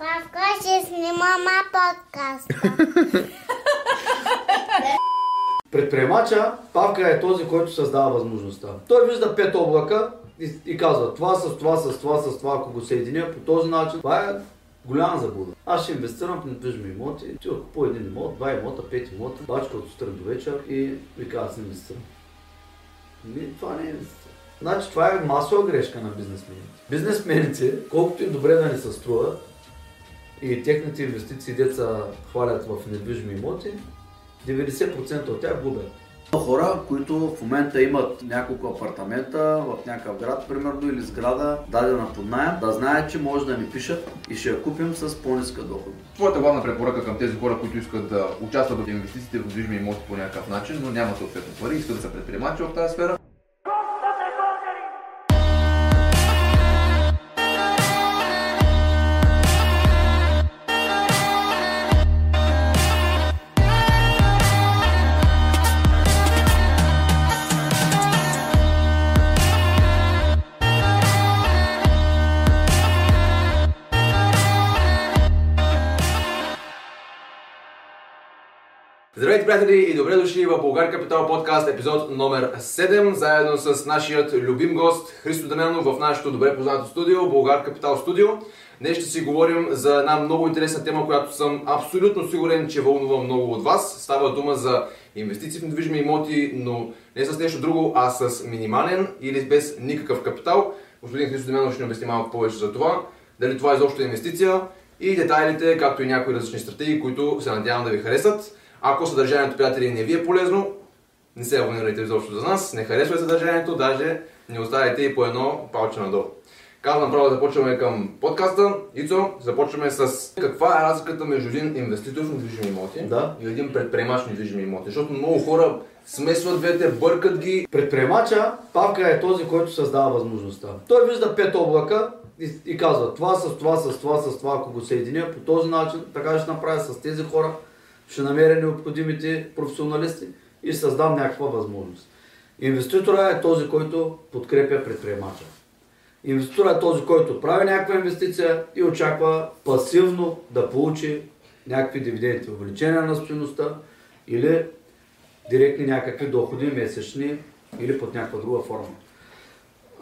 Павка ще снимама подкаста. Предприемача, Павка е този, който създава възможността. Той вижда пет облака и, и казва това с това, с това, с това, ако го съединя по този начин, това е голяма заблуда. Аз ще инвестирам в недвижими имоти, ти по един имот, два имота, пет имота, бачка от сутрин до вечер и ви казва, аз инвестирам. Ми, това не е инвестиране. Значи това е масова грешка на бизнесмените. Бизнесмените, колкото и добре да ни се струва, и техните инвестиции деца хвалят в недвижими имоти, 90% от тях губят. Хора, които в момента имат няколко апартамента в някакъв град, примерно, или сграда, дадена под найем, да знаят, че може да ни пишат и ще я купим с по-ниска доходност. Твоята главна препоръка към тези хора, които искат да участват в инвестициите в движими имоти по някакъв начин, но нямат съответно пари, искат да са предприемачи в тази сфера, Здравейте, приятели, и добре дошли в Българ Капитал подкаст, епизод номер 7, заедно с нашият любим гост Христо Дамянов в нашето добре познато студио, Българ Капитал студио. Днес ще си говорим за една много интересна тема, която съм абсолютно сигурен, че вълнува много от вас. Става дума за инвестиции в недвижими имоти, но не с нещо друго, а с минимален или без никакъв капитал. Господин Христо Дамянов ще ни обясни малко повече за това. Дали това е изобщо инвестиция и детайлите, както и някои различни стратегии, които се надявам да ви харесат. Ако съдържанието, приятели, не ви е полезно, не се абонирайте изобщо за нас, не харесвайте съдържанието, даже не оставяйте и по едно палче надолу. Казвам направо да започваме към подкаста. Ицо, започваме с каква е разликата между един инвеститор в недвижими имоти Да. и един предприемач в недвижими имоти. Защото много хора смесват двете, бъркат ги. Предприемача, Павка е този, който създава възможността. Той вижда пет облака и, и казва това с това, с това, с това, ако го съединя по този начин, така ще направя с тези хора, ще намеря необходимите професионалисти и създам някаква възможност. Инвеститора е този, който подкрепя предприемача. Инвеститора е този, който прави някаква инвестиция и очаква пасивно да получи някакви дивиденти, увеличение на стоеността или директни някакви доходи месечни или под някаква друга форма.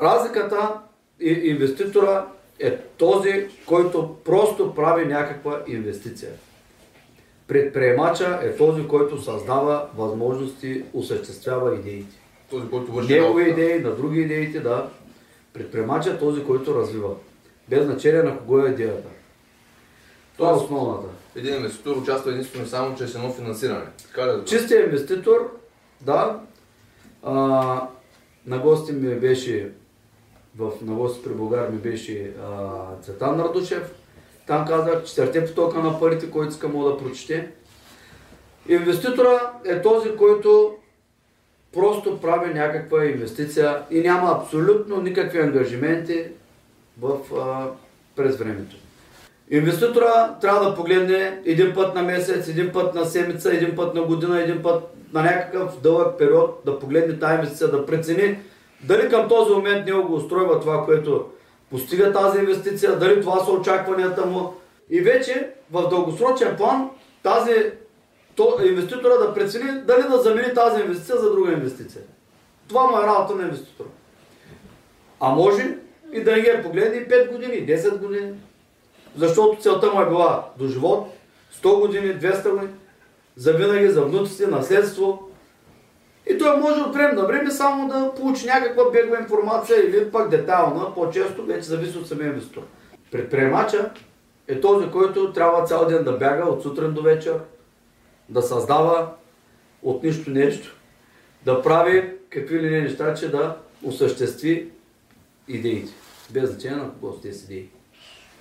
Разликата и инвеститора е този, който просто прави някаква инвестиция. Предприемача е този, който създава възможности, осъществява идеите. Този, който върши Негови идеи, на други идеите, да. Предприемача е този, който развива. Без значение на кого е идеята. Това е основната. Един инвеститор участва единствено и само чрез едно финансиране. Така ли да Чистия инвеститор, да, а, на гости ми беше, в, на гости при Българ ми беше а, Цветан Нардушев. Там казах четирте потока на парите, който иска мога да прочете. Инвеститора е този, който просто прави някаква инвестиция и няма абсолютно никакви ангажименти в, а, през времето. Инвеститора трябва да погледне един път на месец, един път на седмица, един път на година, един път на някакъв дълъг период да погледне тази инвестиция, да прецени дали към този момент него го устройва това, което постига тази инвестиция, дали това са очакванията му. И вече в дългосрочен план тази то, инвеститора да прецени дали да замени тази инвестиция за друга инвестиция. Това му е работа на инвеститора. А може и да не ги е погледне и 5 години, и 10 години. Защото целта му е била до живот, 100 години, 200 години, за винаги, за внуците, наследство. И той може от време на време само да получи някаква бегла информация или пък детайлна, по-често вече зависи от самия инвеститор. Предприемача е този, който трябва цял ден да бяга от сутрин до вечер, да създава от нищо нещо, да прави какви ли не неща, че да осъществи идеите. Без значение на кого са тези идеи.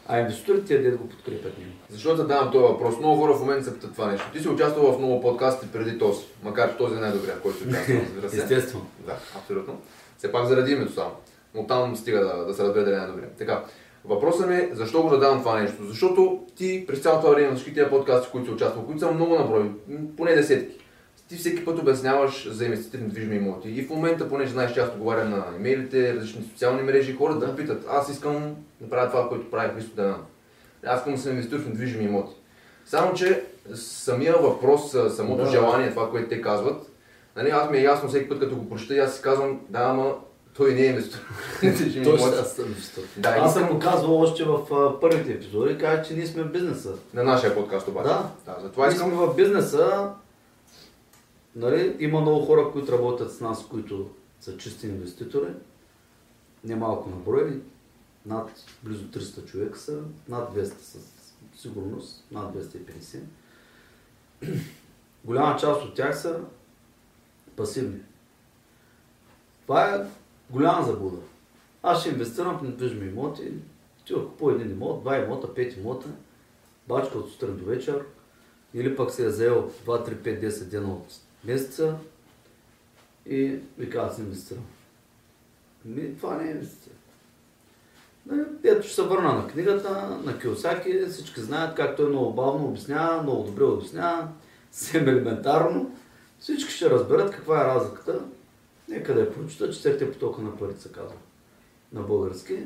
А инвеститорите те да го подкрепят него. Защо да задавам този въпрос? Много хора в момента се питат това нещо. Ти си участвал в много подкасти преди този, макар че този е най-добрия, който участва, разбира се. Естествено. Да, абсолютно. Все пак заради името само. Но там стига да, да се разбере дали е най-добрия. Така, въпросът ми е защо го задавам това нещо? Защото ти през цялото време на всички тези подкасти, които си участвал, които са много наброй, м, поне десетки, ти всеки път обясняваш за инвестиции в недвижими имоти. И в момента, понеже знаеш, че аз отговарям на имейлите, различни социални мрежи, хората да. питат, аз искам да правя това, което прави Христо Демян. аз искам да съм инвеститор в недвижими имоти. Само, че самия въпрос, самото Да. желание, това, което те казват, нали, аз ми е ясно всеки път, като го прочета, и аз си казвам, да, ама той не е инвеститор Той ще аз съм инвеститор. Да, Аз съм го казвал още в а, първите епизоди, казах, че ние сме в бизнеса. На нашия подкаст обаче. Да. да затова Ние искам сме в бизнеса. Нали, има много хора, които работят с нас, които са чисти инвеститори. Немалко на брой. Над близо 300 човека са. Над 200 със сигурност. Над 250. Голяма част от тях са пасивни. Това е голяма заблуда. Аз ще инвестирам в недвижими имоти. Ти купува един имот, два имота, пет имота, бачка от сутрин до вечер, или пък се е взел 2, 3, 5, 10 дена от месеца и ви казва, аз инвестирам. Ми, това не е инвестиция. Нали, Ето ще се върна на книгата, на Киосаки, всички знаят как той много бавно обяснява, много добре обяснява, съвсем елементарно. Всички ще разберат каква е разликата. Нека да я прочита, четирите потока на пари се казва на български.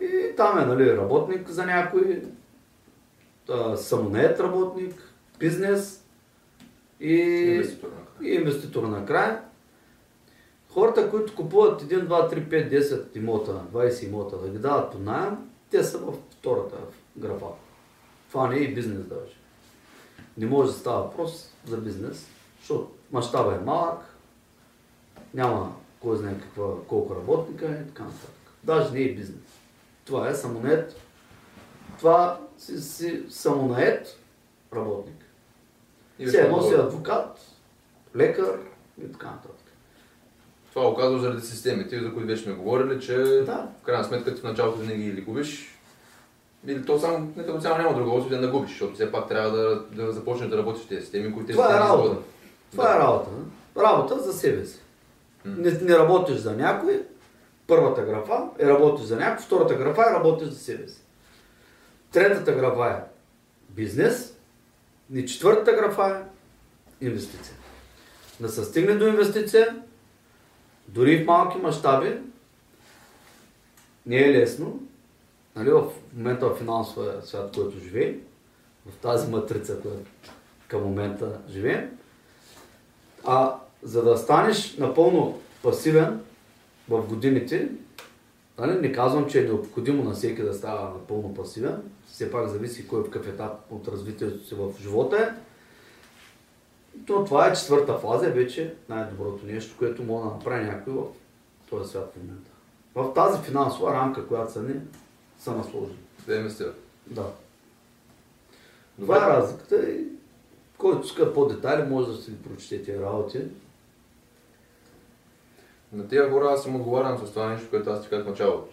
И там е нали, работник за някой, самонает работник, бизнес и инвеститор. и инвеститор накрая. Хората, които купуват 1, 2, 3, 5, 10 имота, 20 имота да ги дават под найем, те са във втората графа. Това не е и бизнес даже. Не може да става въпрос за бизнес, защото мащаба е малък, няма кой знае каква, колко работника и така нататък. Даже не е бизнес. Това е самонает. Това си, си самонает работник. Все едно си адвокат, лекар и така нататък. Това го казвам заради системите, за които вече сме говорили, че Да. в крайна сметка ти в началото винаги или губиш, или то само, не като цяло няма друго, освен да губиш, защото все пак трябва да, да започнеш да работиш в тези системи, които Това е работа. изгодят. Това е работа. Работа за себе си. Не, не работиш за някой. Първата графа е работиш за някой, втората графа е работиш за себе си. Третата графа е бизнес. И четвъртата графа е инвестиция. Да се стигне до инвестиция, дори в малки мащаби, не е лесно. Нали, в момента в финансовия свят, който живеем, в тази матрица, която към момента живеем, а за да станеш напълно пасивен в годините, нали, не казвам, че е необходимо на всеки да става напълно пасивен, все пак зависи кой в какъв етап от развитието си в живота е, то това е четвърта фаза, е вече най-доброто нещо, което може да направи някой в този свят в момента. В тази финансова рамка, която са ни, са насложени. Да инвестира. Да. Това е разликата и който иска по-детайли, може да си ги прочете тези работи. На тези хора аз съм отговарям с това нещо, което аз ти казах в началото.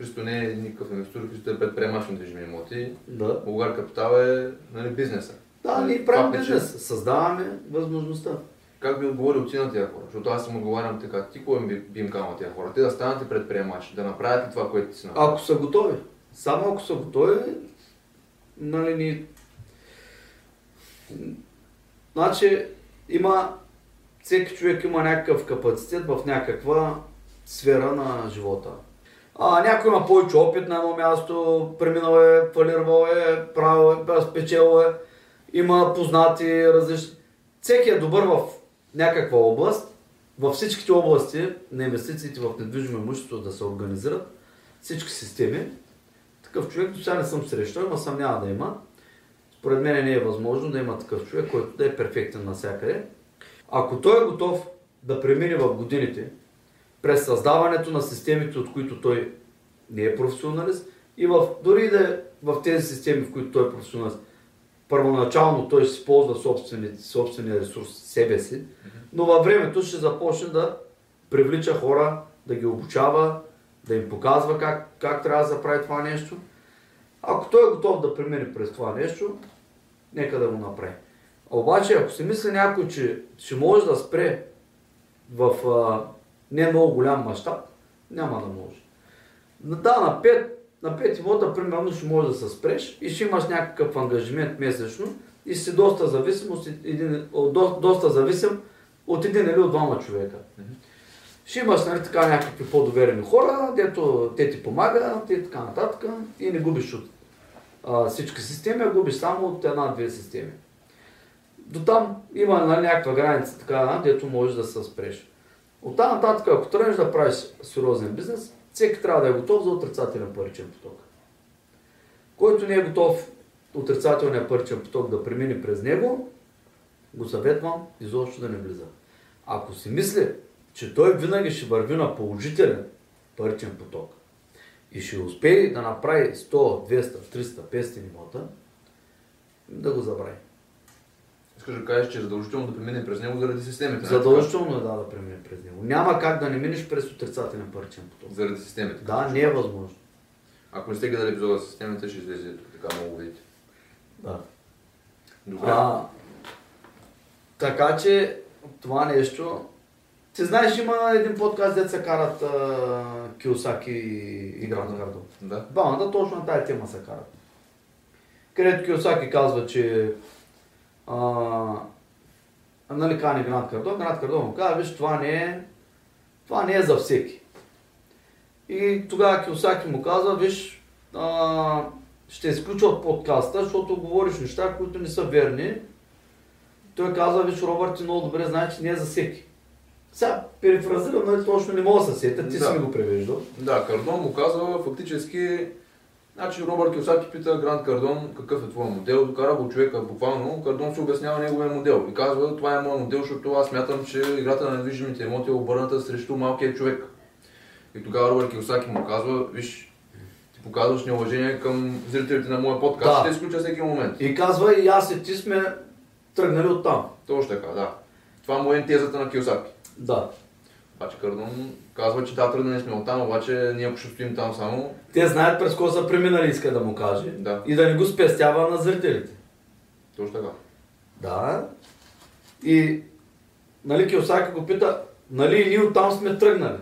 Христо не е никакъв инвеститор, Христо е предприемач на движими имоти. Да. Българ Капитал е нали, бизнеса. Да, Нали, ние правим е, че- бизнес. Създаваме възможността. Как би отговорил ти на тези хора? Защото аз съм отговарям така, ти кой би, би им казал на тези хора? Те да станат и предприемачи, да направят ли това, което ти си направил? Ако са готови. Само ако са готови, нали ни... Значи, има... Всеки човек има някакъв капацитет в някаква сфера на живота. А, някой има повече опит на едно място, преминал е, фалирвал е, правил е, спечелил е, има познати различни. Всеки е добър в някаква област. Във всичките области на инвестициите в недвижимо имущество да се организират всички системи. Такъв човек до сега не съм срещал, но съм няма да има. Според мен не е възможно да има такъв човек, който да е перфектен навсякъде. Ако той е готов да премине в годините през създаването на системите, от които той не е професионалист, и в, дори да е в тези системи, в които той е професионалист, първоначално той ще използва собствения, собствения ресурс, себе си, но във времето ще започне да привлича хора, да ги обучава, да им показва как, как трябва да се прави това нещо. Ако той е готов да премине през това нещо, нека да го направи. Обаче, ако си мисли някой, че ще може да спре в а, не много голям мащаб, няма да може. Да, на 5, на 5 имота, примерно, ще може да се спреш и ще имаш някакъв ангажимент месечно и си доста зависим един, до, доста зависим от един или от двама човека. Ще имаш нали, така някакви по-доверени хора, дето те ти помагат и така нататък и не губиш от а, всички системи, а губиш само от една-две системи. До там има на някаква граница, така, дето можеш да се спреш. От там нататък, ако тръгнеш да правиш сериозен бизнес, всеки трябва да е готов за отрицателен паричен поток. Който не е готов отрицателния паричен поток да премине през него, го съветвам изобщо да не влиза. Ако си мисли, че той винаги ще върви на положителен паричен поток и ще успее да направи 100, 200, 300, 500 имота, да го забрави. Искаш да кажеш, че е задължително да премине през него заради системите. нали Задължително е да, да премине през него. Няма как да не минеш през отрицателен паричен така? поток. Заради системите. Да, не е възможно. Ако не сте гледали епизода с системите, ще излезе тук, така много видите. Да. Добре. А, така че това нещо... Ти знаеш, има един подкаст, дето се карат а, Киосаки и Гранд Кардо. Да. Двамата точно на тая тема се карат. Където Киосаки казва, че а, нали кани Гранд Кардо, Гранд Кардо му казва, виж, това не е, това не е за всеки. И тогава Киосаки му казва, виж, а, ще изключа от подкаста, защото говориш неща, които не са верни. Той казва, виж, Робърт, ти много добре знаеш, че не е за всеки. Сега, перифразирам, нали, точно не мога да се сетя, ти Да. си ми го превеждал. Да, Кардон му казва фактически, значи Робърт Киосаки пита Гранд Кардон какъв е твой модел, докара го човека буквално, Кардон се обяснява неговия модел и казва това е моят модел, защото аз смятам, че играта на недвижимите имоти е обърната срещу малкия човек. И тогава Робърт Киосаки му казва, виж, ти показваш неуважение към зрителите на моя подкаст, Да. ще изключа всеки момент. И казва, и аз и ти сме тръгнали от там. Точно така, да. Това му е тезата на Киосаки. Да. Обаче Кардон казва, че да, тръгнали сме от там, обаче ние ако ще стоим там само, Те знаят през какво са преминали, иска да му каже. Да. И да не го спестява на зрителите. точно така. Да. И, нали, Киосаки го пита, нали, и ние оттам сме тръгнали.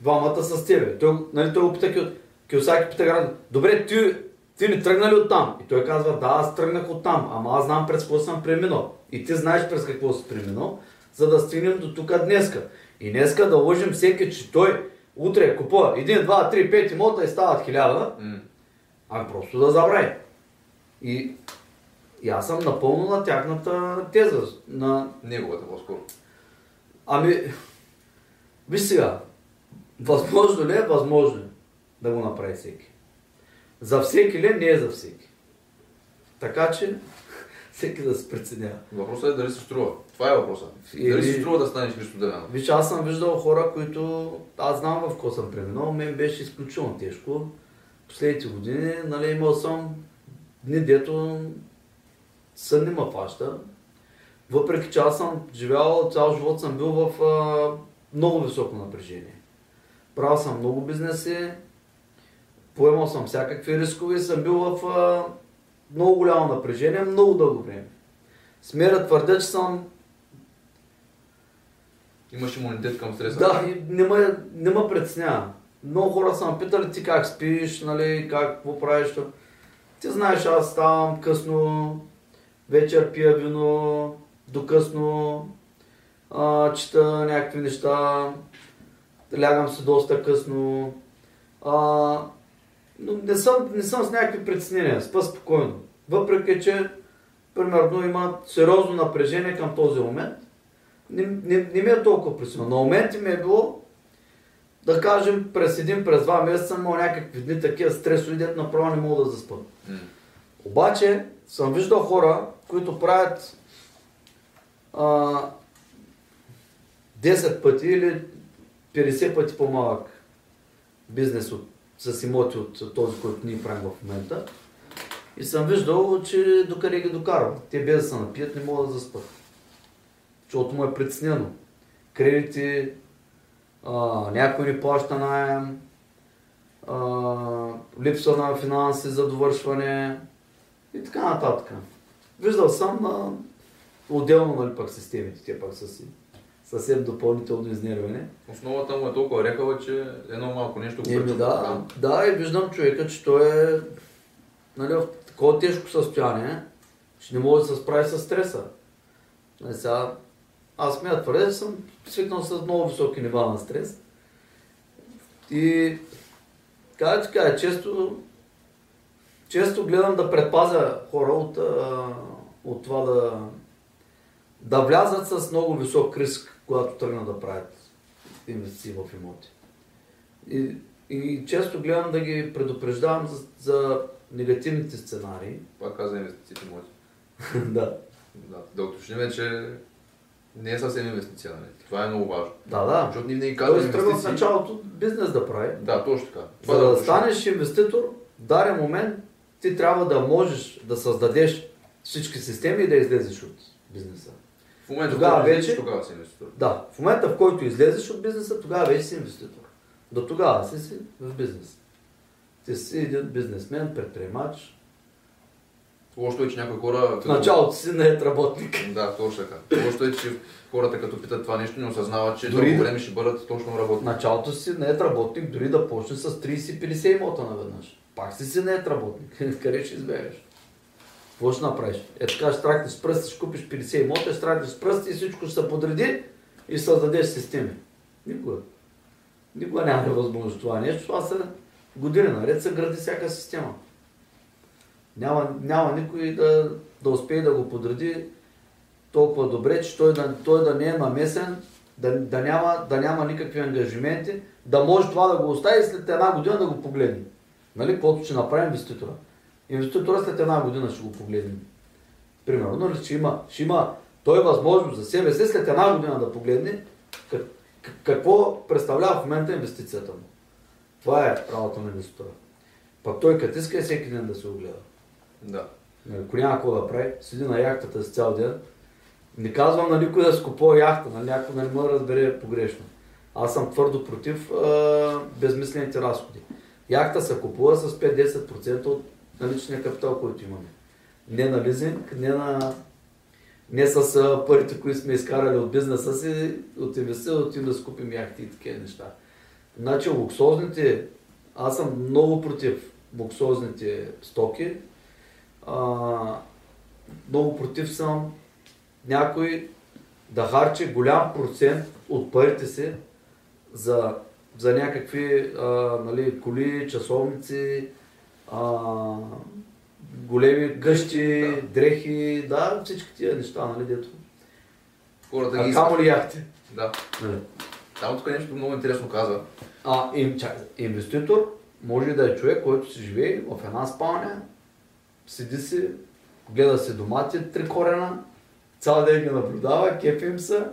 Двамата с тебе. Той, нали, той го пита, Кио- Киосаки пита Гранд, добре, ти, ти не тръгнали оттам? И той казва, да, аз тръгнах оттам, ама аз знам през какво съм преминал. И ти знаеш през какво си преминал, за да стигнем до тук днеска. И днеска да лъжим всеки, че той утре купува 1, 2, 3, 5 имота и стават хиляда, М. а просто да забрави. И, и аз съм напълно на тяхната теза. На... Неговата по-скоро. Ами, виж сега, възможно ли е? Възможно е да го направи всеки. За всеки ли? Не е за всеки. Така че, всеки да се преценява. Въпросът е дали се струва. Това е въпросът. Или- Дали се струва да станеш Христо Девянов? Виж, аз съм виждал хора, които аз знам в какво съм преминал, мен беше изключително тежко. Последните години, нали, имал съм дни, дето сън ме фаща. Въпреки че аз съм живял, цял живот съм бил в а, много високо напрежение. Правил съм много бизнеси, поемал съм всякакви рискове и съм бил в а, много голямо напрежение, много дълго време. Смея да твърдя, че съм Имаш имунитет към стреса. Да, и не ме, не ме притеснява. Много хора са ме питали ти как спиш, нали, как, какво правиш. Ти знаеш, аз ставам късно, вечер пия вино, до късно, а, чета някакви неща, лягам се доста късно. А, но не съм, не съм с някакви притеснения, спа спокойно. Въпреки, че примерно има сериозно напрежение към този момент, не, не, не ми е толкова пресилно. На моменти ми е било, да кажем, през един, през два месеца имал някакви дни такива стресови, дето направо не мога да заспа. М. Обаче съм виждал хора, които правят а, 10 пъти или 50 пъти по-малък бизнес от, с имоти от този, който ние правим в момента. И съм виждал, че докъде ги докарват. Те без да се напият не могат да заспат. Защото му е притеснено. Кредити, а, някой не плаща найем, а, липса на финанси за довършване и така нататък. Виждал съм а, отделно нали, пък системите, те пък са си съвсем допълнително изнервени. Основата му е толкова рекава, че едно малко нещо го Еми да, да, и виждам човека, че той е нали, в такова тежко състояние, че не може да се справи с стреса. Нали, сега, аз смея твърдя, че съм свикнал с много високи нива на стрес. И кажа ти кажа, често често гледам да предпазя хора от, от това да, да влязат с много висок риск, когато тръгнат да правят инвестиции в имоти. И, и често гледам да ги предупреждавам за, за негативните сценарии. Пак каза инвестициите моите. да. Да, да уточним, че не е съвсем инвестиция, нали? Това е много важно. Да, да. Защото ние не ги казваме Той тръгва в инвестиции. началото бизнес да прави. Да, точно така. За да уточним. станеш инвеститор, в даден момент ти трябва да можеш да създадеш всички системи и да излезеш от бизнеса. В момента, Тогава тогава вече- вече... тогава си инвеститор. Да, в момента в който излезеш от бизнеса, тогава вече си инвеститор. До тогава си си в бизнес. Ти си един бизнесмен, предприемач. Лошото е, че някои хора... В началото си не е работник. Да, точно така. Лошото е, че хората като питат това нещо, не осъзнават, че Дори време ще бъдат точно В работни. началото си не е работник, дори да почне с 30-50 имота наведнъж. Пак си си не е работник. Къде ще избереш? Какво ще направиш? Е така ще тракнеш с пръсти, ще купиш 50 имота, ще тракнеш с пръсти и всичко ще се подреди и ще създадеш системи. Никога. Никога няма възможност това нещо. Това са години наред се гради всяка система. Няма, няма никой да, да успее да го подреди толкова добре, че той да, той да не е намесен, да, да, няма, да няма никакви ангажименти, да може това да го остави и след една година да го погледне. Нали? Каквото ще направи инвеститора. Инвеститора след една година ще го погледне. Примерно, нали? ще, има, ще има той възможност за себе си след една година да погледне как, как- какво представлява в момента инвестицията му. Това е работа на инвеститора. Пък той като иска е всеки ден да се огледа. Да. Нали, Ако няма какво да прави, седи на яхтата с цял ден. Не казвам на никой да си купува яхта, нали, някой не ме разбере погрешно. Аз съм твърдо против а, безмислените разходи. Яхта се купува с 5-10% от наличния капитал, който имаме. Не на лизинг, не на не с а, парите, които сме изкарали от бизнеса си, от инвестиция, да отидем да си купим яхти и такива неща. Значи луксозните, аз съм много против луксозните стоки, а, много против съм някой да харчи голям процент от парите си за, за някакви а, нали, коли, часовници, а, големи къщи, Да. дрехи, да, всички тия неща, нали, дето. Хората ги А искат. камо ли яхти? Да. Нали. Там тук нещо много интересно каза. А, им, чакай, инвеститор може да е човек, който си живее в една спалня, седи си, гледа си домати, три корена, цял ден ги наблюдава, кефи им са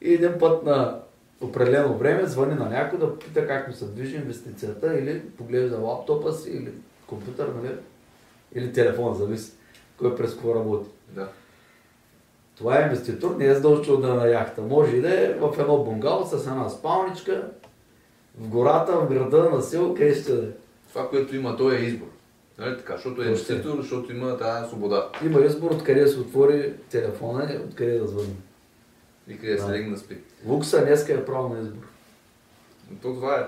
и един път на определено време звъни на някой да пита как му се движи инвестицията или поглежда лаптопа си или компютър, нали? Или телефон, зависи кой през какво работи. Да. Това е инвеститор, не е задължително да е на яхта. Може и да е в едно бунгало с една спалничка, в гората, в града, на село, къде ще да е. Това, което има, той е избор. Нали така? Защото е инвеститор, защото има тази свобода. Има избор откъде да се отвори телефона и откъде да звъни. И къде да се легне да спи. Лукса днеска е право на избор. То това е.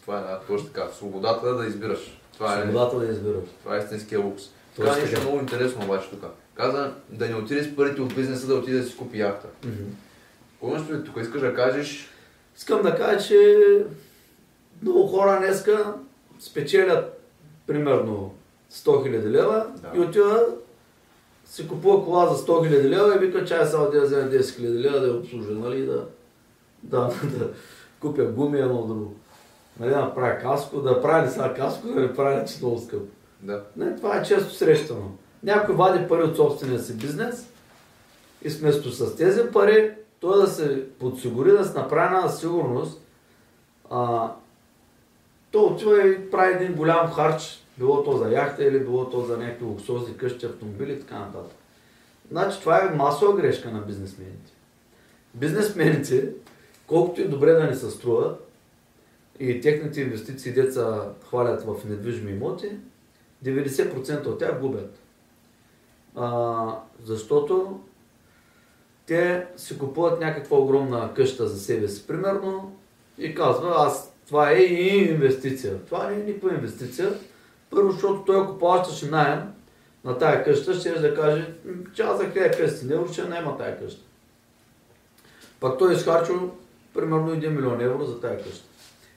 Това е, да, точно така. Свободата да избираш. Това е, Свободата да избираш. това е истинския лукс. Точно Така нещо много интересно обаче тук. Каза да не отиде с парите от бизнеса, да отиде да си купи яхта. Какво нещо е тук? Искаш да кажеш, Искам да кажа, че много хора днеска спечелят примерно 100 000 лева Да. и отиват си купува кола за 100 000 лева и вика, чай сега да взема 10 000 лева да я обслужа, нали, да, да, да купя гуми едно друго. Нали, да направя каско, да прави ли сега каско, да не прави че много скъпо. да, Не, това е често срещано. Някой вади пари от собствения си бизнес и вместо с тези пари той да се подсигури, да се направи една сигурност, а, то отива и прави един голям харч, било то за яхта или било то за някакви луксозни къщи, автомобили и така нататък. Значи това е масова грешка на бизнесмените. Бизнесмените, колкото и добре да ни се струват, и техните инвестиции деца хвалят в недвижими имоти, 90% от тях губят. А, защото те си купуват някаква огромна къща за себе си, примерно, и казва, аз, това е и инвестиция. Това не е никаква инвестиция. Първо, защото той ако плащаше найем на тая къща, ще да каже, «М, че аз за 1500 евро ще найема тая къща. Пак той е изхарчил примерно 1 милион евро за тая къща.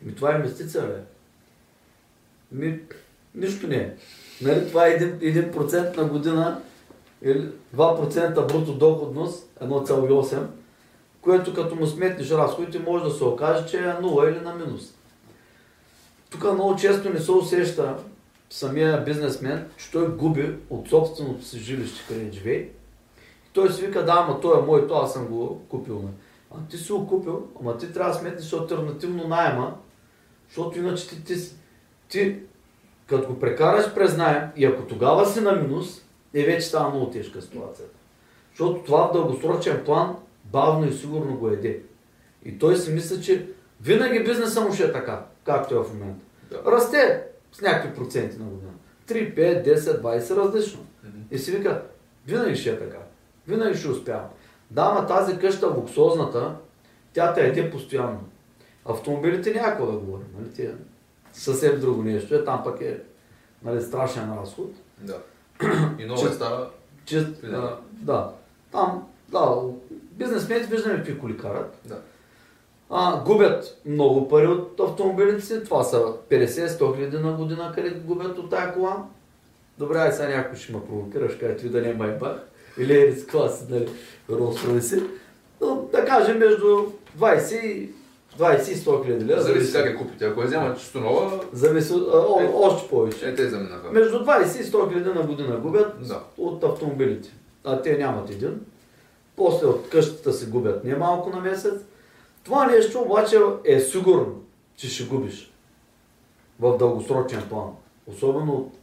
Ми това е инвестиция, бе. Ми, нищо не е. Нали, това е 1%, 1% на година или 2% бруто доходност, 1,8, което като му сметнеш разходите може да се окаже, че е 0 или на минус. Тук много често не се усеща самия бизнесмен, че той губи от собственото си жилище, къде живее. И той си вика, да, ама той е мой, то аз съм го купил. нали. А ти си го купил, ама ти трябва да сметнеш альтернативно найема, защото иначе ти, ти, ти като го прекараш през найем и ако тогава си на минус, е вече става много тежка ситуацията. Защото това в дългосрочен план бавно и сигурно го еде. И той си мисля, че винаги бизнеса му ще е така, както е в момента. Да. Расте с някакви проценти на година. 3, 5, 10, 20 различно. И си вика, винаги ще е така. Винаги ще успявам. Да, ама тази къща луксозната, тя те еде постоянно. Автомобилите някакво да говорим, нали? Тя съвсем друго нещо е, там пък е нали, страшен разход. Да. И много Че- е стара. Че, Да. да, там, да, бизнесмените виждаме какви коли карат. Да. А, губят много пари от автомобилите си. Това са 50-100 хиляди на година, къде губят от тая кола. Добре, ай сега някой ще ме провокираш, където и да не е майбах. Или Ерис класи, нали, Ролс Но да кажем между 20 и 20 и 100 хиляди лева. Зависи как я купите. Ако я взема чисто нова, Зависи о, Е. още повече. е те заминаха. Между 20 и 100 хиляди на година губят Да. от автомобилите. А те нямат един. После от къщата си губят не малко на месец. Това нещо обаче е сигурно, че ще губиш в дългосрочен план. Особено от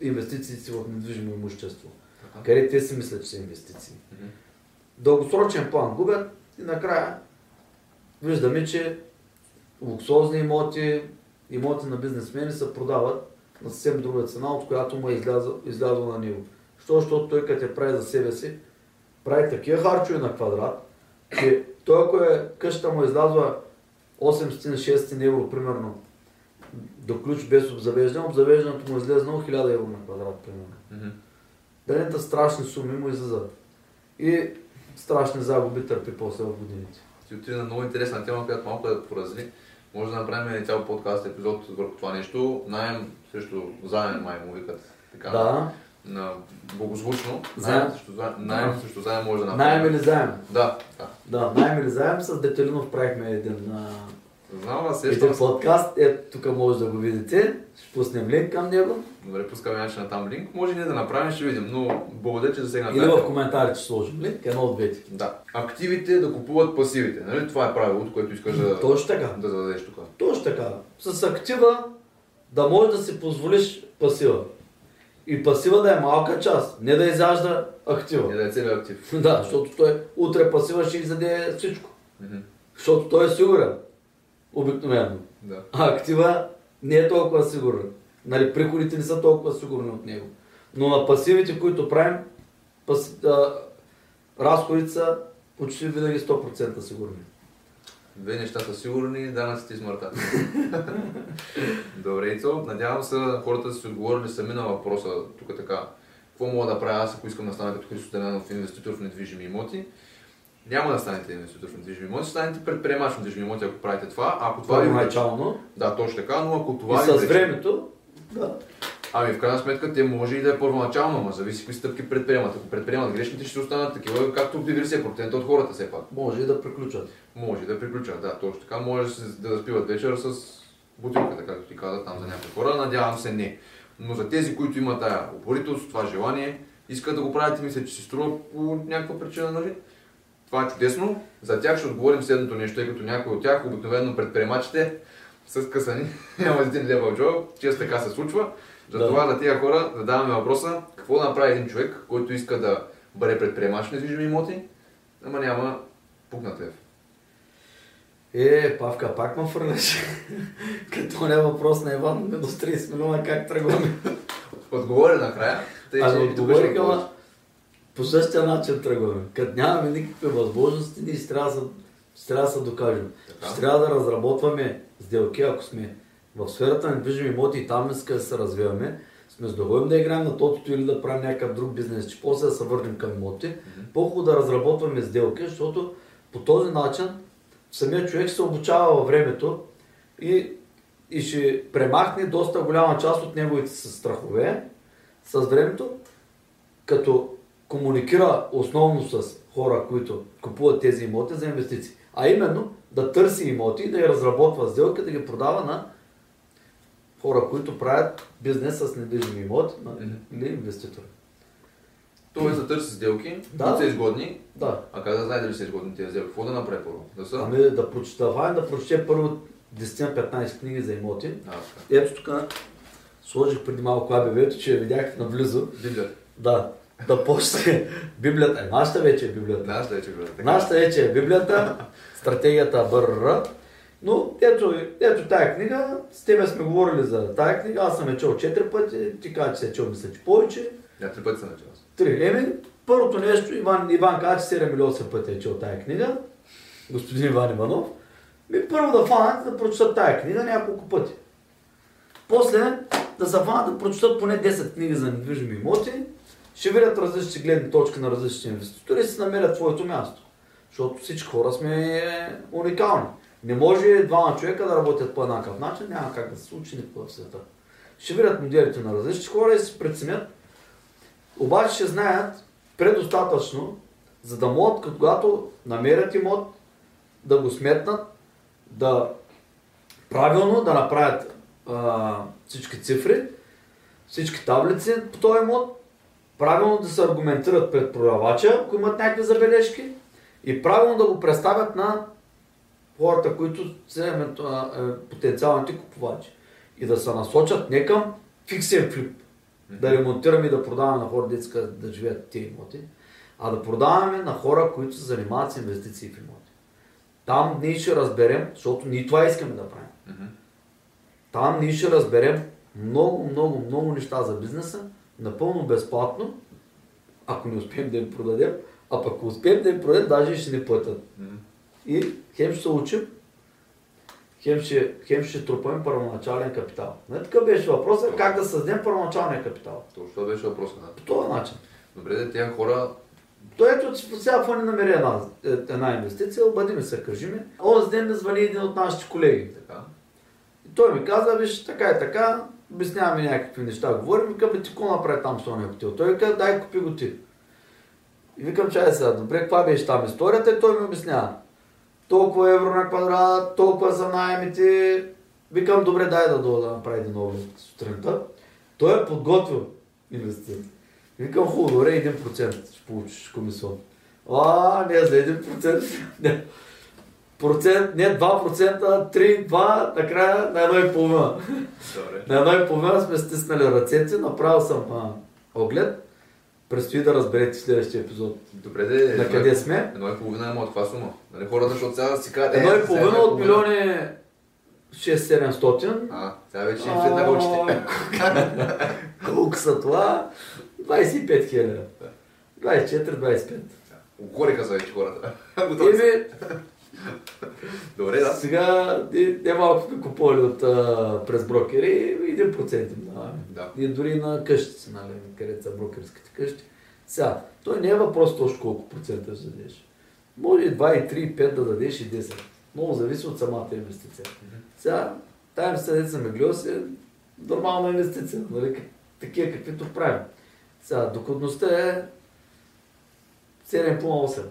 инвестициите в недвижимо имущество. Къде те си мислят, че са инвестиции. Дългосрочен план губят и накрая виждаме, че луксозни имоти, имоти на бизнесмени се продават на съвсем друга цена, от която му е излязъл на него. Що? Защото той като я прави за себе си, прави такива харчове на квадрат, че той ако е къща му излязла 800-600 евро, примерно, до ключ без обзавеждане, обзавеждането му е излезнало 1000 евро на квадрат, примерно. Мгм. Дадените страшни суми му излизат. И страшни загуби търпи после в годините. Ти отиде на много интересна тема, която малко да поразли. Може да направим цял подкаст епизод върху това нещо. Найем срещу заем, май му викат. Така, Да, на богозвучно. Заем. Заем, найем Да. заем може да направим. найем или заем. Да, да. Да, найем или заем с Детелинов правихме един, а, Знам, аз един подкаст. Е, тук може да го видите. Ще пуснем линк към него. Добре, пускаме начин на там линк. Може ние да направим, ще видим. Но благодаря, че засегна Или в коментарите ще сложим линк. Едно от двете. Да. Активите да купуват пасивите. Нали? Това е правилото, което искаш да, Точно така. да зададеш тук. Точно така. С актива да можеш да си позволиш пасива. И пасива да е малка част, не да изяжда актива. Не да е целият актив. Да, защото той утре пасива ще изяде всичко. Мгм. Защото той е сигурен. Обикновено. Да. А актива не е толкова сигурен. Нали, приходите не са толкова сигурни от него. Но на пасивите, които правим, пас, а, разходите са почти винаги 100% сигурни. Две неща са сигурни, данъците и смъртта. Добре, Ицо. Надявам се хората да си отговорили сами на въпроса тук така. Какво мога да правя аз, ако искам да стана като Христо Демянов инвеститор в недвижими имоти? Няма да станете инвеститор в недвижими имоти, ще станете предприемач в недвижими имоти, ако правите това. Ако това ви влече- Първоначално. Да, точно така, но ако И това ви с влече- времето. Да. Ами в крайна сметка те може и да е първоначално, но зависи какви стъпки предприемат. Ако предприемат грешните, ще останат такива, както 90% от хората все пак. Може и да приключат. Може да приключат, да, точно така. Може да заспиват вечер с бутилката, както ти каза там за някои хора. Надявам се не. Но за тези, които имат тая упоритост, това желание, искат да го правят и мислят, че си струва по някаква причина, нали? Това е чудесно. За тях ще отговорим следното нещо, тъй като някои от тях, обикновено предприемачите, са скъсани, няма един лев в джоба, често така се случва. Затова Да. на тия хора да даваме въпроса, какво да направи един човек, който иска да бъде предприемач в недвижими имоти, ама няма пукнат лев. Е, Павка, пак ме фърляш. Като не е въпрос на Иван, минус 30 милиона, как тръгваме? Отговори накрая. Тъй, Ами отговорих, ама по същия начин тръгваме. Като нямаме никакви възможности, ние ще трябва да, се- докажем. Ще трябва да разработваме сделки, ако сме в сферата на недвижими имоти и там иска да се развиваме, сме задоволени да играем на тотото или да правим някакъв друг бизнес, че после да се върнем към имоти. По-хубаво да разработваме сделки, защото по този начин самият човек се обучава във времето и, и ще премахне доста голяма част от неговите страхове с времето, като комуникира основно с хора, които купуват тези имоти за инвестиции. А именно да търси имоти, да я разработва сделка, да ги продава на хора, които правят бизнес с недвижими имоти или инвеститори. Той за търси сделки, Да. които са изгодни. Да. А как да знае дали са изгодни тези сделки? Какво да направи първо? Да са? Ами да прочета, Ваня да прочете първо 10-15 книги за имоти. А. Ето тук сложих преди малко АБВ-то, че я видях наблизо. Библията. Да, да почне Библията. Е, нашата вече е Библията. Нашата вече гледа. Така. Нашата вече е Библията, стратегията БРР. Но ето, ето тая книга, с тебе сме говорили за тая книга, аз съм я чел 4 пъти, ти каза, че се чел мисля, че повече. Я три пъти съм начал. Три. Еми, първото нещо, Иван, Иван каза, че 7 или 8 пъти е чел тая книга, господин Иван Иванов. Ми първо да фанат да прочитат тая книга няколко пъти. После да се фанат да прочитат поне 10 книги за недвижими имоти, ще видят различни гледни точки на различни инвеститори и си намерят своето място. Защото всички хора сме уникални. Не може двама човека да работят по еднакъв начин, няма как да се случи никога в света. Ще видят моделите на различни хора и си преценят обаче ще знаят предостатъчно, за да могат, когато намерят имот, да го сметнат, да правилно да направят а, всички цифри, всички таблици по този имот, правилно да се аргументират пред продавача, ако имат някакви забележки, и правилно да го представят на хората, които са е, потенциалните купувачи. И да се насочат не към фиксен флип, да ремонтираме и да продаваме на хора, искат да живеят тези имоти, а да продаваме на хора, които се занимават с инвестиции в имоти. Там ние ще разберем, защото ние това искаме да правим. Там ние ще разберем много, много, много неща за бизнеса, напълно безплатно, ако не успеем да им продадем, а пък ако успеем да им продадем, даже ще ни платят. Мгм. И хем ще се учим, хем ще, хем ще трупаме първоначален капитал. Не така беше въпросът, как да създадем първоначалния капитал. Точно това беше въпросът. Да. По този начин. Добре, де, тия хора То ето, сега фони намери една, една инвестиция, обади ми се, кажи ми. Онзи ден ми звъни един от нашите колеги. така. И той ми каза, виж, така и така, обясняваме някакви неща, говорим, викам, бе, ти какво направи там с този хотел? Той вика, дай купи го ти. И викам, чай сега, добре, каква беше там историята? И той ми обяснява. Толкова евро на квадрат, толкова за найемите. Викам, добре, дай да дойда да направи един оглед сутринта. Той е подготвил инвестицията. Викам, хубаво, добре, 1% ще получиш комисион. А, не, за 1%. Не. Процент, не 2%, 3, 2, накрая на едно и половина. На едно и половина сме стиснали ръцете, направил съм а, оглед. Предстои да разберете следващия епизод. Добре, де. На къде и- сме? Едно и половина има от каква сума? Нали хората, защото сега си казват... Едно е, и половина от милиони 6-700. А, сега вече им влед на гълчите. Колко са това? 25 хиляди. 24-25. Гориха са вече хората. Еми, Добре, да. сега не, не малко сме купували от, а, през брокери, 1% им даваме. Да. И дори на къщи, нали, където са брокерските къщи. Сега, той не е въпрос точно колко процента ще дадеш. Може и 2, и 3, и 5 да дадеш и 10. Много зависи от самата инвестиция. Сега, тая инвестиция за меглиос е нормална инвестиция, нали, такива каквито правим. Сега, доходността е 7,8.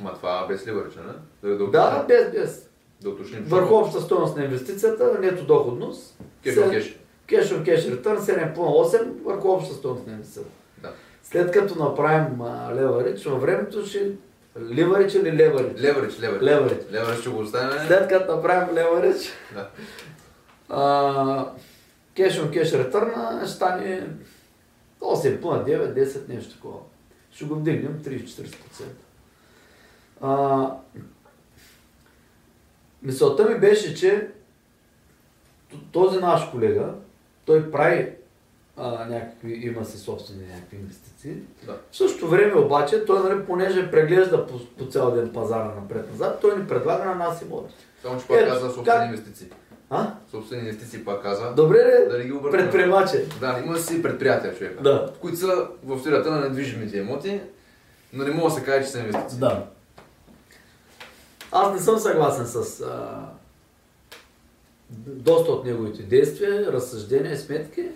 Ма това без ливърча, не? Да, да, без, без. да уточним. Върху обща стоеност на инвестицията, нето доходност. Кеш on кеш. Кеш on кеш return 7,8 върху обща стоеност на инвестицията. Да. След като направим леварич, във времето ще ливарич или леварич? Леверидж, леверидж. Леверидж. Леверидж ще го оставим. След като направим леварич, Да. кеш on кеш return ще стане 8, 9, 10, нещо такова. Ще го вдигнем 30-40%. А, мисълта ми беше, че този наш колега, той прави а, някакви, има си собствени някакви инвестиции. Да. В същото време обаче, той нали, понеже преглежда по, по цял ден пазара напред-назад, той ни предлага на нас имоти. Само, че пак Ето, каза собствени как- инвестиции. А? Собствени инвестиции пак каза. Добре, Да не ги объркаме. предприемаче. Да, има си предприятия човека. Да. Които са в сферата на недвижимите имоти, но не мога да се каже, че са инвестиции. Да. Аз не съм съгласен с а, доста от неговите действия, разсъждения, сметки.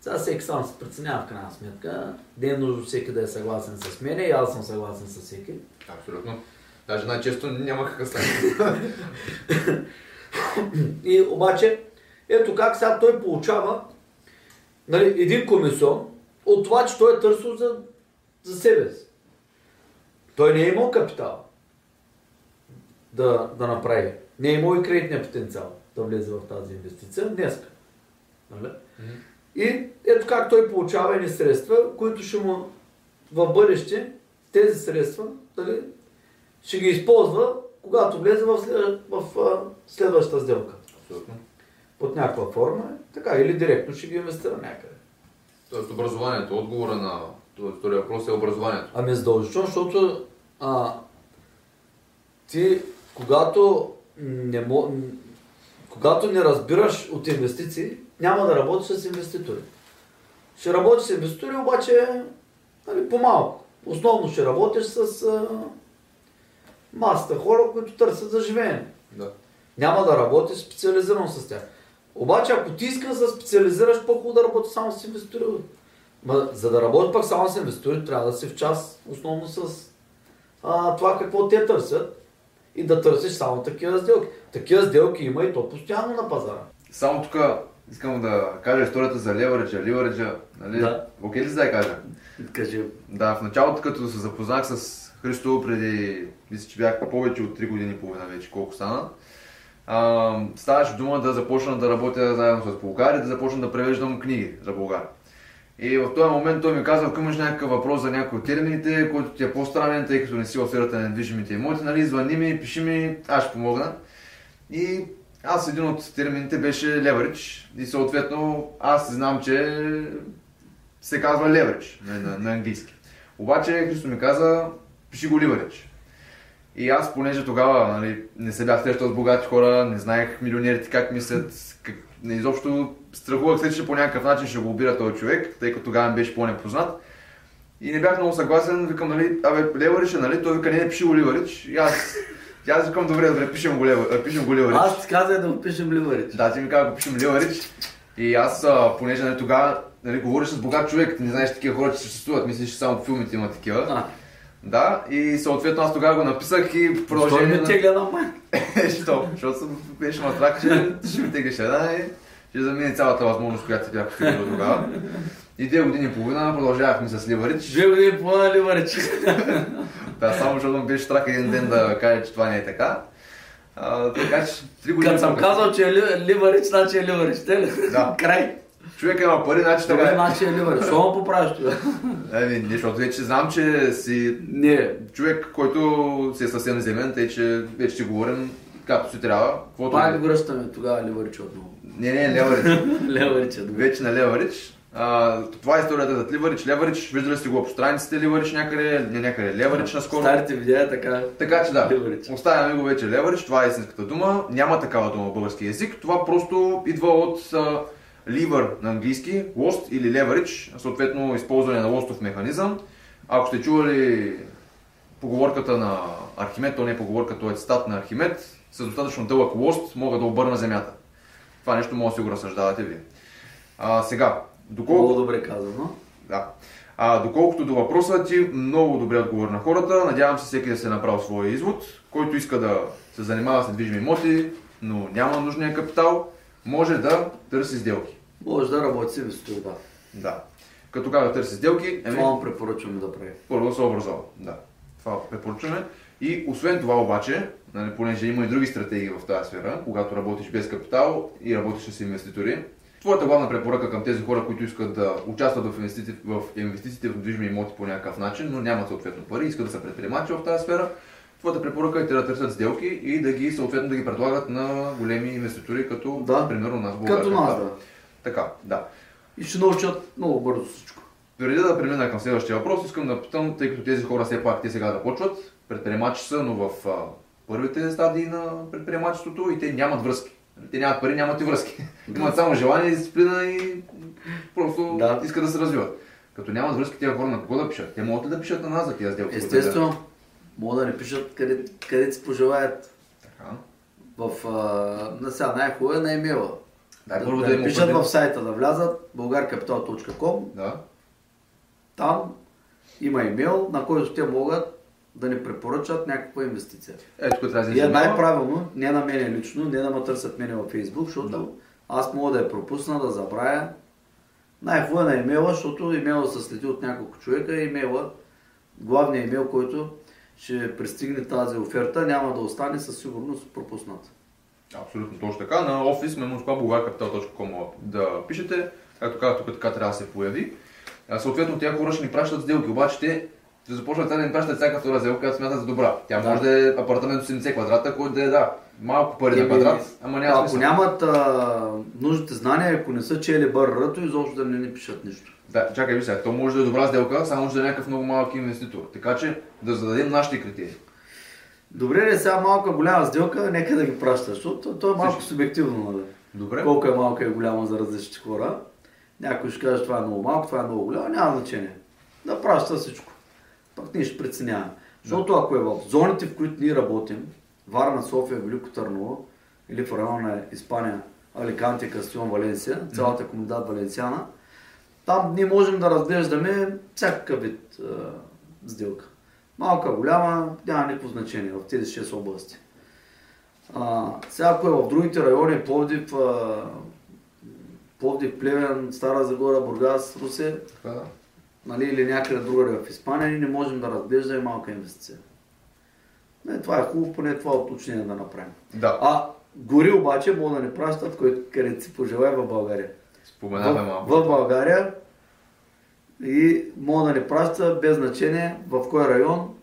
Сега всеки сам се преценява в крайна сметка. Не е нужно всеки да е съгласен с мен и аз съм съгласен с всеки. Абсолютно. Даже най-често няма какъв стане. И обаче, ето как сега той получава нали, един комисион от това, че той е търсил за, за себе си. Той не е имал капитал да, да направи. Не е имал и кредитния потенциал да влезе в тази инвестиция днеска. Нали? И ето как той получава едни средства, които ще му в бъдеще тези средства дали, ще ги използва, когато влезе в, след, в а, следващата сделка. Абсолютно. Под някаква форма, така, или директно ще ги инвестира някъде. Тоест образованието, отговора на този втория въпрос е образованието. Ами задължително, защото а, ти, когато не, мо, когато не разбираш от инвестиции, няма да работиш с инвеститори. Ще работиш с инвеститори, обаче нали, по-малко. Основно ще работиш с а, масата хора, които търсят за живеене. Да. Няма да работиш специализирано с тях. Обаче, ако ти искаш да специализираш, по-хубаво да работиш само с инвеститори. Ма, за да работиш пак само с инвеститори, трябва да си в час основно с а, това какво те търсят и да търсиш само такива сделки. Такива сделки има и то постоянно на пазара. Само тук искам да кажа историята за левериджа, ливериджа. Нали? Да. Окей ли си да я кажа? Кажи. Да, в началото, като се запознах с Христо преди, мисля, че бях повече от 3 години и половина вече, колко стана, а, ставаше дума да започна да работя заедно с България, да започна да превеждам книги за България. И в този момент той ми каза, ако имаш някакъв въпрос за някои от термините, който ти е по-странен, тъй като не си в сферата на недвижимите имоти, нали, звъни ми, пиши ми, аз ще помогна. И аз един от термините беше леверидж и съответно аз знам, че се казва leverage на, на, на английски. Обаче Христо ми каза, пиши го leverage. И аз, понеже тогава нали, не се бях срещал с богати хора, не знаех милионерите как мислят, не, изобщо страхувах се, че по някакъв начин ще го убира този човек, тъй като тогава ми беше по-непознат. И не бях много съгласен, викам, нали, абе, леверидж е, нали, той вика, не, пиши го leverage. И аз, и аз викам, добре, добре, пишем го, lever- пишем го leverage. Аз ти казах да опишем ливарич. Да, ти ми каза, го пишем Ливарич. И аз, а, понеже нали, тогава нали, говориш с богат човек, не знаеш такива хора, че съществуват, мислиш, че само в филмите има такива. А, Да, и съответно аз тогава го написах и в защо продължение ми тегля на май? Що? Защото съм беше ма страх, че ще ми теглиш една и ще замине цялата възможност, която ти бях постигнал тогава. И две години и половина продължавахме с Ливарич. Две години по на ливарич. Да, само защото ме беше страх един ден да кажа, че това не е така. А, така че три години. Като съм казал, че е ли- ливарич, значи е ливарич. Да. Край. Човек има пари, значи така е. значи е ливарич. Що му поправиш тогава? Еми, не, защото вече знам, че си Не, човек, който си е съвсем земен, тъй че вече си говорим както си трябва. Пак връщаме тогава ливарич отново. Не, не, леварич. Ливарич е вече на леварич. А, това е историята за Ливарич. Леварич, виждали сте го по страниците Ливарич някъде, не някъде Леварич наскоро. Старите видеа така. Така че да, Ливарич. оставяме го вече Леварич, това е истинската дума. Няма такава дума в български язик. Това просто идва от ливър на английски, lost или leverage, съответно използване на лостов механизъм. Ако сте чували поговорката на Архимед, то не е поговорка, то е цитат на Архимед, с достатъчно дълъг лост мога да обърна земята. Това нещо може да си го разсъждавате вие. А, сега, доколко... Много добре казано. Да. А, доколкото до въпроса ти, много добре отговор на хората. Надявам се всеки да се е направил своя извод. Който иска да се занимава с недвижими имоти, но няма нужния капитал, може да търси сделки. Може да работи с инвеститор, да. Да. Като да търси сделки, еми, Това му препоръчваме да прави. първо да се образова. Да. Това препоръчваме. И освен това обаче, нали, понеже има и други стратегии в тази сфера, когато работиш без капитал и работиш с инвеститори, твоята главна препоръка към тези хора, които искат да участват в инвестициите в, инвестициите в недвижими имоти по някакъв начин, но нямат съответно пари, искат да са предприемачи в тази сфера, твоята препоръка е те да търсят сделки и да ги съответно да ги предлагат на големи инвеститори, като Да. примерно нас. Като България. нас, да. Така, да. И ще научат много бързо всичко. Преди да премина към следващия въпрос, искам да питам, тъй като тези хора все пак те сега започват, предприемачи са, но в а, първите стадии на предприемачеството и те нямат връзки. Те нямат пари, нямат и връзки. Имат само желание, дисциплина и просто Да. искат да се развиват. Като нямат връзки, тези хора на кого да пишат? Те могат ли да пишат на нас за тези сделки? Естествено, могат да ни пишат къде, къде си пожелаят. Така. В, а, на сега най-хубаво е на имейла. Първо да, да им пишат в сайта, да влязат, bulgarcapital.com. Да. Там има имейл, на който те могат да ни препоръчат някаква инвестиция. Ето, трябва да И е най-правилно, не на мене лично, не да ме търсят мене във Facebook, защото Да. аз мога да я пропусна, да забравя. Най-хубаво е на имейла, защото имейла се следи от няколко човека и имейла, главният имейл, който ще пристигне тази оферта, няма да остане със сигурност пропуснат. Абсолютно точно така. На офис memoskwa.bulgarcapital.com да пишете. Както казах, тук така трябва да се появи. А, съответно, тя хора ще ни пращат сделки, обаче те ще започнат да ни пращат всяка втора сделка, която смятат за добра. Тя Да. може да е апартамент от 70 квадрата, който да е да, малко пари на Еми, квадрат, ама няма ако смисъл. нямат а, нужните знания, ако не са чели бъррато, изобщо да не ни пишат нищо. Да, чакай, виж сега, то може да е добра сделка, само ще да е някакъв много малък инвеститор. Така че да зададем нашите критерии. Добре, ли сега малка голяма сделка, нека да ги праща, защото то е малко субективно. Нали? Добре? Колко е малка и голяма за различните хора. Някой ще каже, това е много малко, това е много голямо, няма значение. Да праща всичко. Пък ние ще преценяваме. Защото ако е в зоните, в които ние работим, Варна, София, Велико Търново или в района на Испания, Аликанте, Кастион, Валенсия, цялата комунитет Валенсиана, там ние можем да разглеждаме всякакъв вид е, сделка. Малка, голяма, няма никакво значение в тези 6 области. А, сега ако е в другите райони, Пловдив, а, Пловдив, Плевен, Стара Загора, Бургас, Русе, да. нали, или някъде другаде в Испания, ние не можем да разглеждаме малка инвестиция. Не, това е хубаво, поне това уточнение да направим. Да, А гори обаче могат да ни пращат, кой, където си пожелая в България. споменаваме В, малко. в България и могат да ни пращат без значение в кой район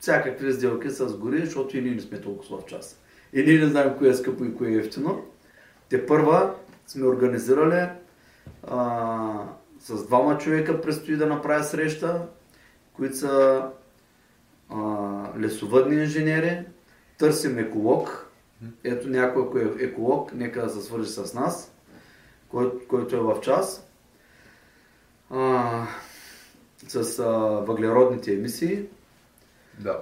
всякакви сделки с гори, защото и ние не сме толкова в час. И ние не знаем кое е скъпо и кое е ефтино. Те първа сме организирали а, с двама човека предстои да направя среща, които са а, лесовъдни инженери, търсим еколог. Ето някой, ако е еколог, нека да се свържи с нас, който, който е в час. А, с а, въглеродните емисии. Да.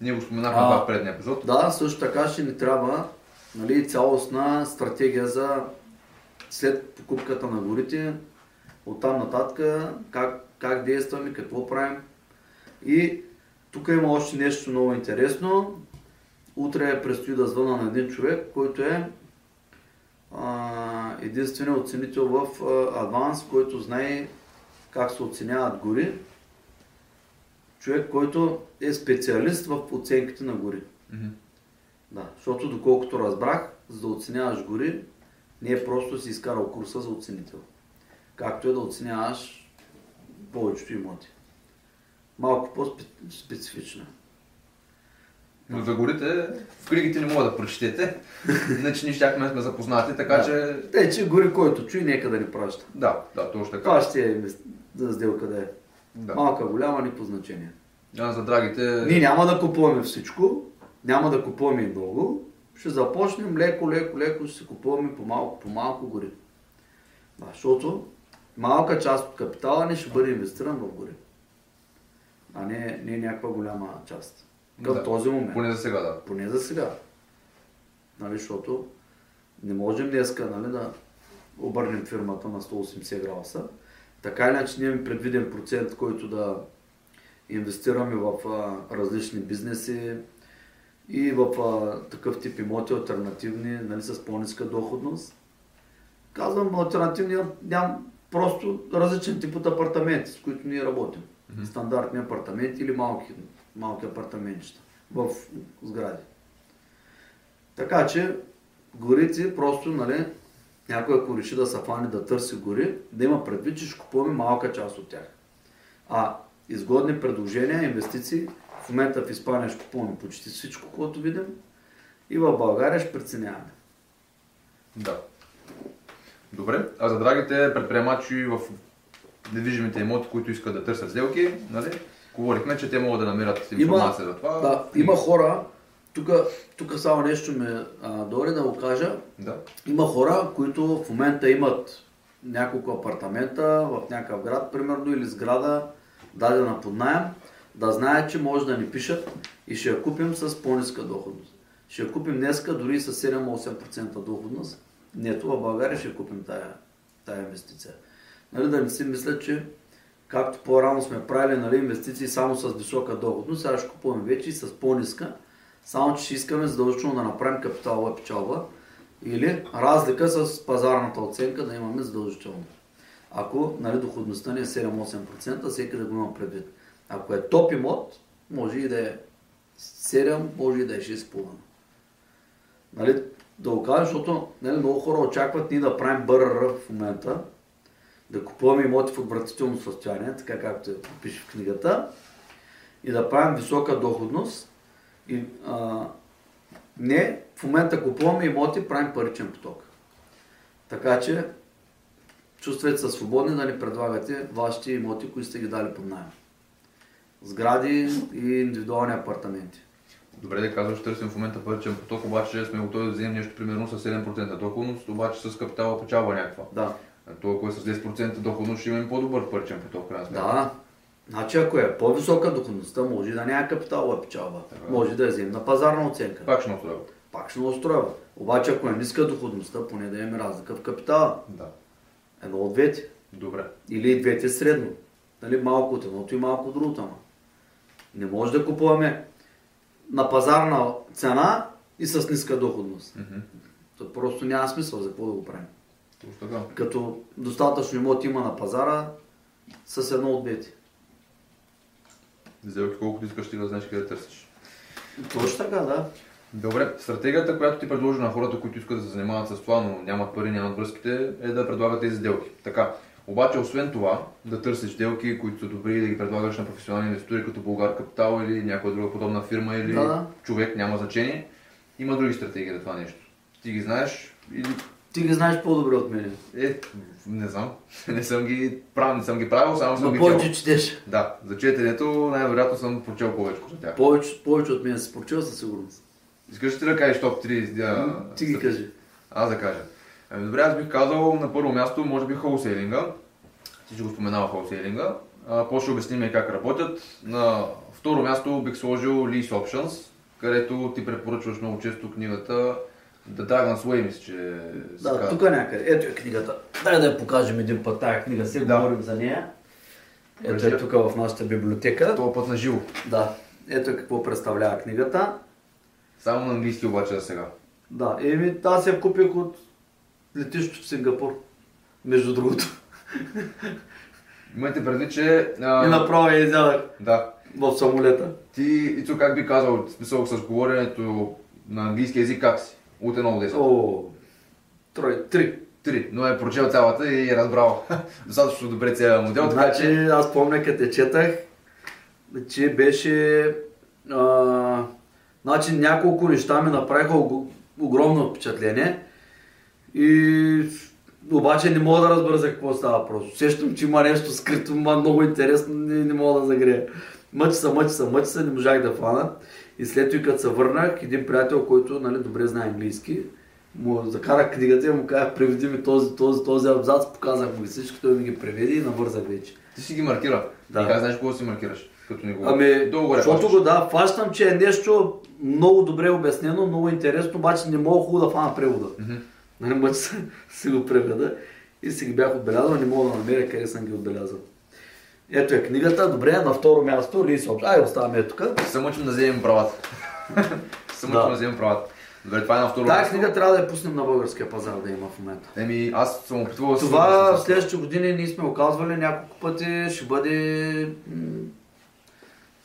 Ние го споменахме в предния епизод. Да, също така ще ни трябва нали, цялостна стратегия за след покупката на горите, оттам нататък как, как действаме, какво правим. И тук има още нещо много интересно. Утре предстои да звъна на един човек, който е единственият оценител в Адванс, който знае как се оценяват гори. Човек, който е специалист в оценките на гори. Мгм. Да, защото доколкото разбрах, за да оценяваш гори, не е просто си изкарал курса за оценител. Както е да оценяваш повечето имоти. Малко по-специфично. Но за горите в книгите не мога да прочетете, иначе ние щяхме да сме запознати, така Да. че Те, че гори който чуи, нека да ни праща. да, да, точно така. Това ще е за сделка да е. Да. Малка, голяма, ни по значение. А, за драгите, Ние няма да купуваме всичко, няма да купуваме и много. Ще започнем леко, леко, леко, ще си купуваме по малко, по малко гори. Да, защото малка част от капитала ни ще бъде инвестиран в гори. А не, не някаква голяма част. Към Да. този момент. поне за сега да. Поне за сега. Нали, защото не можем днеска нали, да обърнем фирмата на 180 градуса. Така или иначе ние имаме предвиден процент, който да инвестираме в а, различни бизнеси и в а, такъв тип имоти, альтернативни, нали, с по-ниска доходност. Казвам альтернативни, нямам просто различен тип от апартаменти, с които ние работим. Мгм. Стандартни апартаменти или малки, малки апартаментчета в сгради. Така че горите просто, нали, някой ако реши да се фане да търси гори, да има предвид, че ще купуваме малка част от тях. А изгодни предложения, инвестиции, в момента в Испания ще купуваме почти всичко, което видим и в България ще преценяваме. Да. Добре, а за драгите предприемачи в недвижимите имоти, които искат да търсят сделки, нали? Говорихме, че те могат да намерят информация за това. Да, има хора, тук, само нещо ме а, дори да го кажа, Да. Има хора, които в момента имат няколко апартамента в някакъв град, примерно, или сграда, дадена под найем, да знаят, че може да ни пишат и ще я купим с по-ниска доходност. Ще я купим днеска дори с 7-8% доходност. Нето в България ще купим тая, тая инвестиция. Нали, да не си мислят, че както по-рано сме правили нали, инвестиции само с висока доходност, сега ще купуваме вече и с по-ниска, само че ще искаме задължително да направим капиталова печалба или разлика с пазарната оценка да имаме задължително. Ако нали, доходността ни е 7-8%, всеки да го има предвид. Ако е топ имот, може и да е 7, може и да е 6,5. Нали, да го кажа, защото нали, много хора очакват ние да правим БРР в момента, да купуваме имоти в отвратително състояние, така както пише в книгата, и да правим висока доходност. И, а, не, в момента купуваме имоти, правим паричен поток. Така че чувствайте се свободни да ни предлагате вашите имоти, които сте ги дали под найем. Сгради и индивидуални апартаменти. Добре да казваш, търсим в момента паричен поток, обаче сме готови да вземем нещо примерно с 7% доходност, обаче с капитала печалба някаква. Да. То, ако е с 10% доходност, ще имаме по-добър паричен поток, крайна сметка. Да. Значи ако е по-висока доходността, може да няма капиталова печалба. Така. Може да я вземем на пазарна оценка. Пак ще настроя. Пак ще устроява. Обаче ако е ниска доходността, поне да имаме разлика в капитала. Да. Едно от двете. Добре. Или и двете средно. Нали, малко от едното и малко от другото. Ама. Не може да купуваме на пазарна цена и с ниска доходност. Мгм. То просто няма смисъл за какво да го правим. Като достатъчно имот има на пазара с едно от двете. Сделки колкото искаш ти да знаеш къде търсиш. Точно така, да. Добре, стратегията, която ти предложи на хората, които искат да се занимават с това, но нямат пари, нямат връзките, е да предлагат тези сделки. Така. Обаче, освен това, да търсиш сделки, които са добри и да ги предлагаш на професионални инвеститори, като Българ Капитал или някоя друга подобна фирма или Да, да. човек, няма значение. Има други стратегии за това нещо. Ти ги знаеш или... Ти ги знаеш по-добре от мен. Е, не знам. не съм ги правил, не съм ги правил, само съм Но ги повече чел. четеш. Да, за четенето най-вероятно съм прочел повече за тях. Повече, повече от мен си прочел със сигурност. Искаш ли да кажеш топ 3? Да, Ти ги кажи. Аз да кажа. Ами, добре, аз бих казал на първо място, може би холсейлинга. Ти ще го споменава холсейлинга. После ще обясним и как работят. На второ място бих сложил Lease Options, където ти препоръчваш много често книгата The Dragon's Way, мисля, че Да, казва. тук някъде. Ето е книгата. Дай да я покажем един път тая книга. Сега Да. говорим за нея. Ето Кажи. е тук в нашата библиотека. Това път на живо. Да. Ето е какво представлява книгата. Само на английски обаче за сега. Да, еми аз я купих от летището в Сингапур. Между другото. Имайте предвид, че... А, И направо я изядах Да. в самолета. Ти, Ицо, как би казал, смисъл с говоренето на английски язик, как си? От 1 до 10. О, трой, три. Три, но е прочел цялата и е разбрал достатъчно добре целият модел, така Значи, че... аз помня, като я четах, че беше... А, значи, няколко неща ми направиха ог- огромно впечатление. И обаче не мога да разбера за какво става просто. Сещам, че има нещо скрито, ма много интересно, не, не мога да загрея. Мъчи се, мъчи се, мъчи се, не можах да фана. И след това, като се върнах, един приятел, който нали, добре знае английски, му закарах книгата и му казах, преведи ми този, този, този абзац, показах му ги всички, той ми ги преведи и навързах вече. Ти си ги маркира. Да. И как знаеш какво си маркираш? Като ни го... Ами, Долу горе защото го да, фащам, че е нещо много добре обяснено, много интересно, обаче не мога хубаво да фана превода. Мгм. Нали, мъч се- си го преведа и си ги бях отбелязал, не мога да намеря къде съм ги отбелязал. Ето е книгата, добре, на второ място, Лис Опш. Ай, оставаме тук. Се мъчим да вземем правата. мъчим Да. да вземем правата. Добре, това е на второ Тази място. книга трябва да я пуснем на българския пазар да има в момента. Еми, аз съм опитвал да Това в следващите години ние сме оказвали няколко пъти, ще бъде...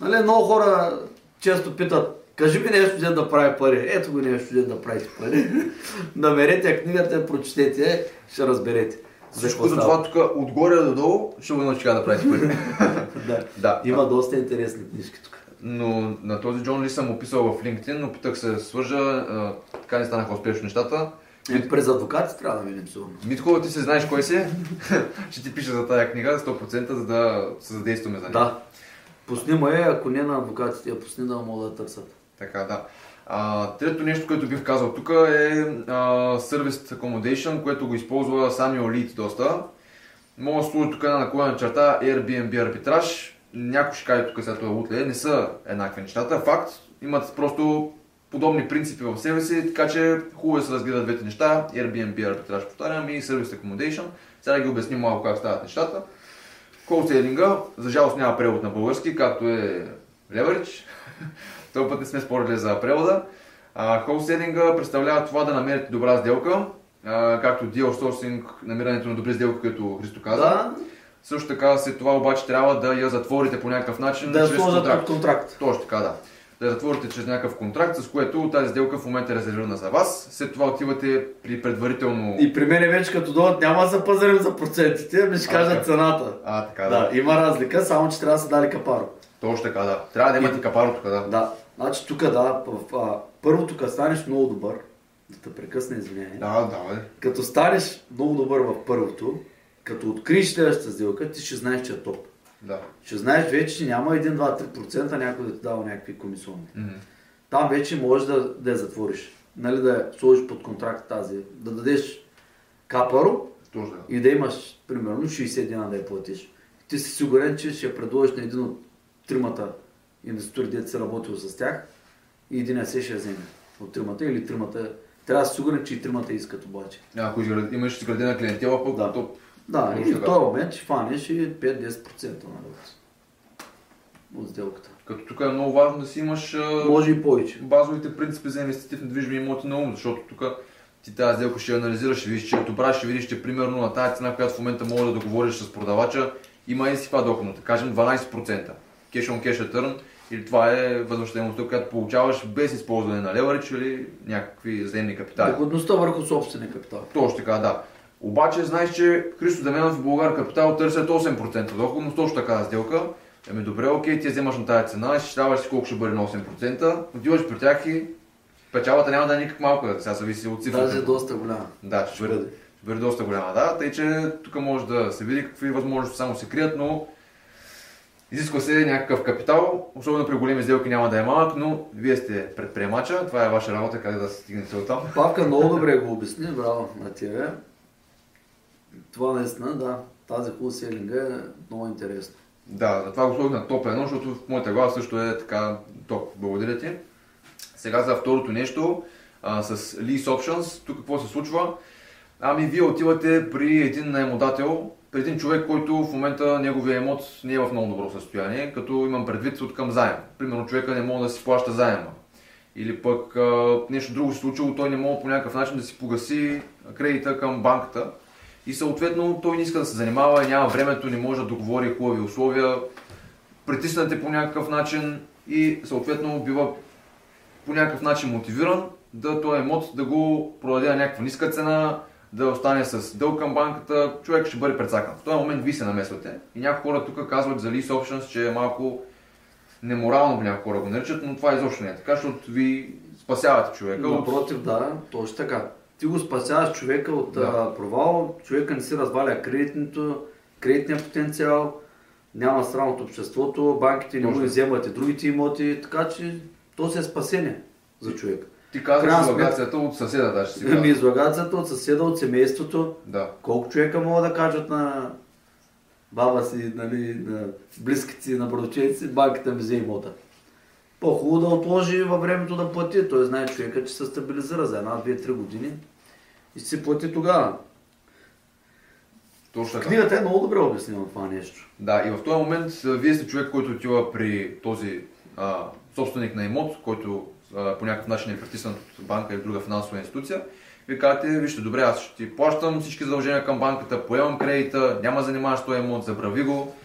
Нали, много хора често питат, кажи ми нещо, де да прави пари. Ето го нещо, де да правите пари. Намерете книгата, прочетете, ще разберете. За Всичко какво за става. това тук, отгоре до долу, ще го научи как да правиш пари. да. да. Има доста интересни книжки тук. Но на този Джон Ли съм описал в LinkedIn, опитах се да се свържа, а, така не станаха успешно нещата. Е, през адвокати трябва да видим сигурно. Митко, ти се знаеш кой си. ще ти пиша за тая книга 100% за да се задействаме за нея. Да. Пусни ме, ако не на адвокатите, я пусни да могат да търсят. Така, да. А, трето нещо, което бих казал тук е а, Service Accommodation, което го използва Samuel Lead доста. Мога да служа тук една наклонена черта Airbnb арбитраж. Някой ще каже тук сега това утле, не са еднакви нещата. Факт, имат просто подобни принципи в себе си, така че хубаво е да се разгледат двете неща. Airbnb арбитраж, повтарям, и Service Accommodation. Сега да ги обясним малко как стават нещата. Холселинга, за жалост няма превод на български, както е Leverage. Този път не сме спорили за превода. Холселинга представлява това да намерите добра сделка, а, както deal sourcing, намирането на добри сделки, като Христо каза. Да, Също така след това обаче трябва да я затворите по някакъв начин. да чрез контракт. контракт. Точно така, да. Да я затворите чрез някакъв контракт, с което тази сделка в момента е резервирана за вас. След това отивате при предварително... И при мен вече като дойдат няма да се пазарим за процентите, ами ще кажат цената. А, така, да. Да, има разлика, само че трябва да се дали капаро. Точно така, да. Трябва да имате капаро тук, да. Да, значи тук да, в, първо тук станеш много добър, да те прекъсна, извинение. Да, да, бе. Като станеш много добър в първото, като откриеш следващата сделка, ти ще знаеш, че е топ. Да. Ще знаеш вече, че няма 1, 2, 3% някой да ти дава някакви комисионни. Мгм. Там вече можеш да, да я затвориш. Нали, да я сложиш под контракт тази, да дадеш капаро Точно и да имаш, примерно, 60 дена да я платиш. Ти си сигурен, че ще я предложиш на един от тримата инвеститори, дето си работил с тях и един се ще я вземе от тримата или тримата. Трябва да си сигурен, че и тримата искат обаче. Ако имаш изградена клиентела, пък Да. то... Да, и в този момент ще фанеш и 5-10% нали, от, сделката. Като тук е много важно да си имаш Може и повече. базовите принципи за инвестиции в недвижими имоти на ум, защото тук ти тази сделка ще анализираш, ще видиш, че е добра, ще видиш, че примерно на тази цена, която в момента мога да договориш с продавача, има и си да кажем 12%. Cash on cash return, или това е възвръщаемостта, която получаваш без използване на леверидж или някакви заемни капитали. Доходността върху собствения капитал. Точно така, да. Обаче знаеш, че Христо Дамянов и Българ Капитал търсят 8% доходност, точно така сделка. Еми добре, окей, ти вземаш на тази цена, изчисляваш си колко ще бъде на 8%, отиваш при тях и печалата няма да е никак малка, сега зависи от цифрата. Даже доста голяма. Да, ще бъде, ще бъде доста голяма, да. Тъй, че тук може да се види какви възможности само се крият, но изисква се някакъв капитал, особено при големи сделки няма да е малък, но вие сте предприемача, това е ваша работа, как да стигнете от там. Павка много добре го обясни, браво на тебе. Това наистина, да, тази хулселинга е много интересно. Да, затова го сложих на топ 1, защото в моята глава също е така топ. Благодаря ти. Сега за второто нещо, а, с Lease Options, тук какво се случва? Ами вие отивате при един наемодател, при един човек, който в момента неговия емот не е в много добро състояние, като имам предвид от към заем. Примерно човека не може да си плаща заема. Или пък а, нещо друго се случило, той не може по някакъв начин да си погаси кредита към банката. И съответно той не иска да се занимава, няма времето, не може да договори хубави условия, притиснате по някакъв начин и съответно бива по някакъв начин мотивиран да този емот да го продаде на някаква ниска цена, да остане с дълг към банката, човек ще бъде прецакан. В този момент ви се намесвате и някои хора тук казват за Lease Options, че е малко неморално някои хора го наричат, но това изобщо не е така, защото ви спасявате човека от... Напротив, да, точно така. Ти го спасяваш човека от Да. провал, човека не си разваля кредитното, кредитния потенциал, няма страна от обществото, банките не му вземат и другите имоти, така че то се е спасение за човека. Ти казваш излагацията от съседа, даже си Ами излагацията от съседа, от семейството, Да. колко човека могат да кажат на баба си, нали, на близките си, на братовчети си, банката ми взе имота. По-хубаво да отложи във времето да плати. Той знае човека, че се стабилизира за една, две, три години и си плати тогава. Точно така. Книгата е много добре обяснила това нещо. Да, и в този момент вие сте човек, който отива при този а, собственик на имот, който по някакъв начин е притиснат от банка или друга финансова институция. Вие казвате, вижте, добре, аз ще ти плащам всички задължения към банката, поемам кредита, няма занимаваш този имот, забрави го.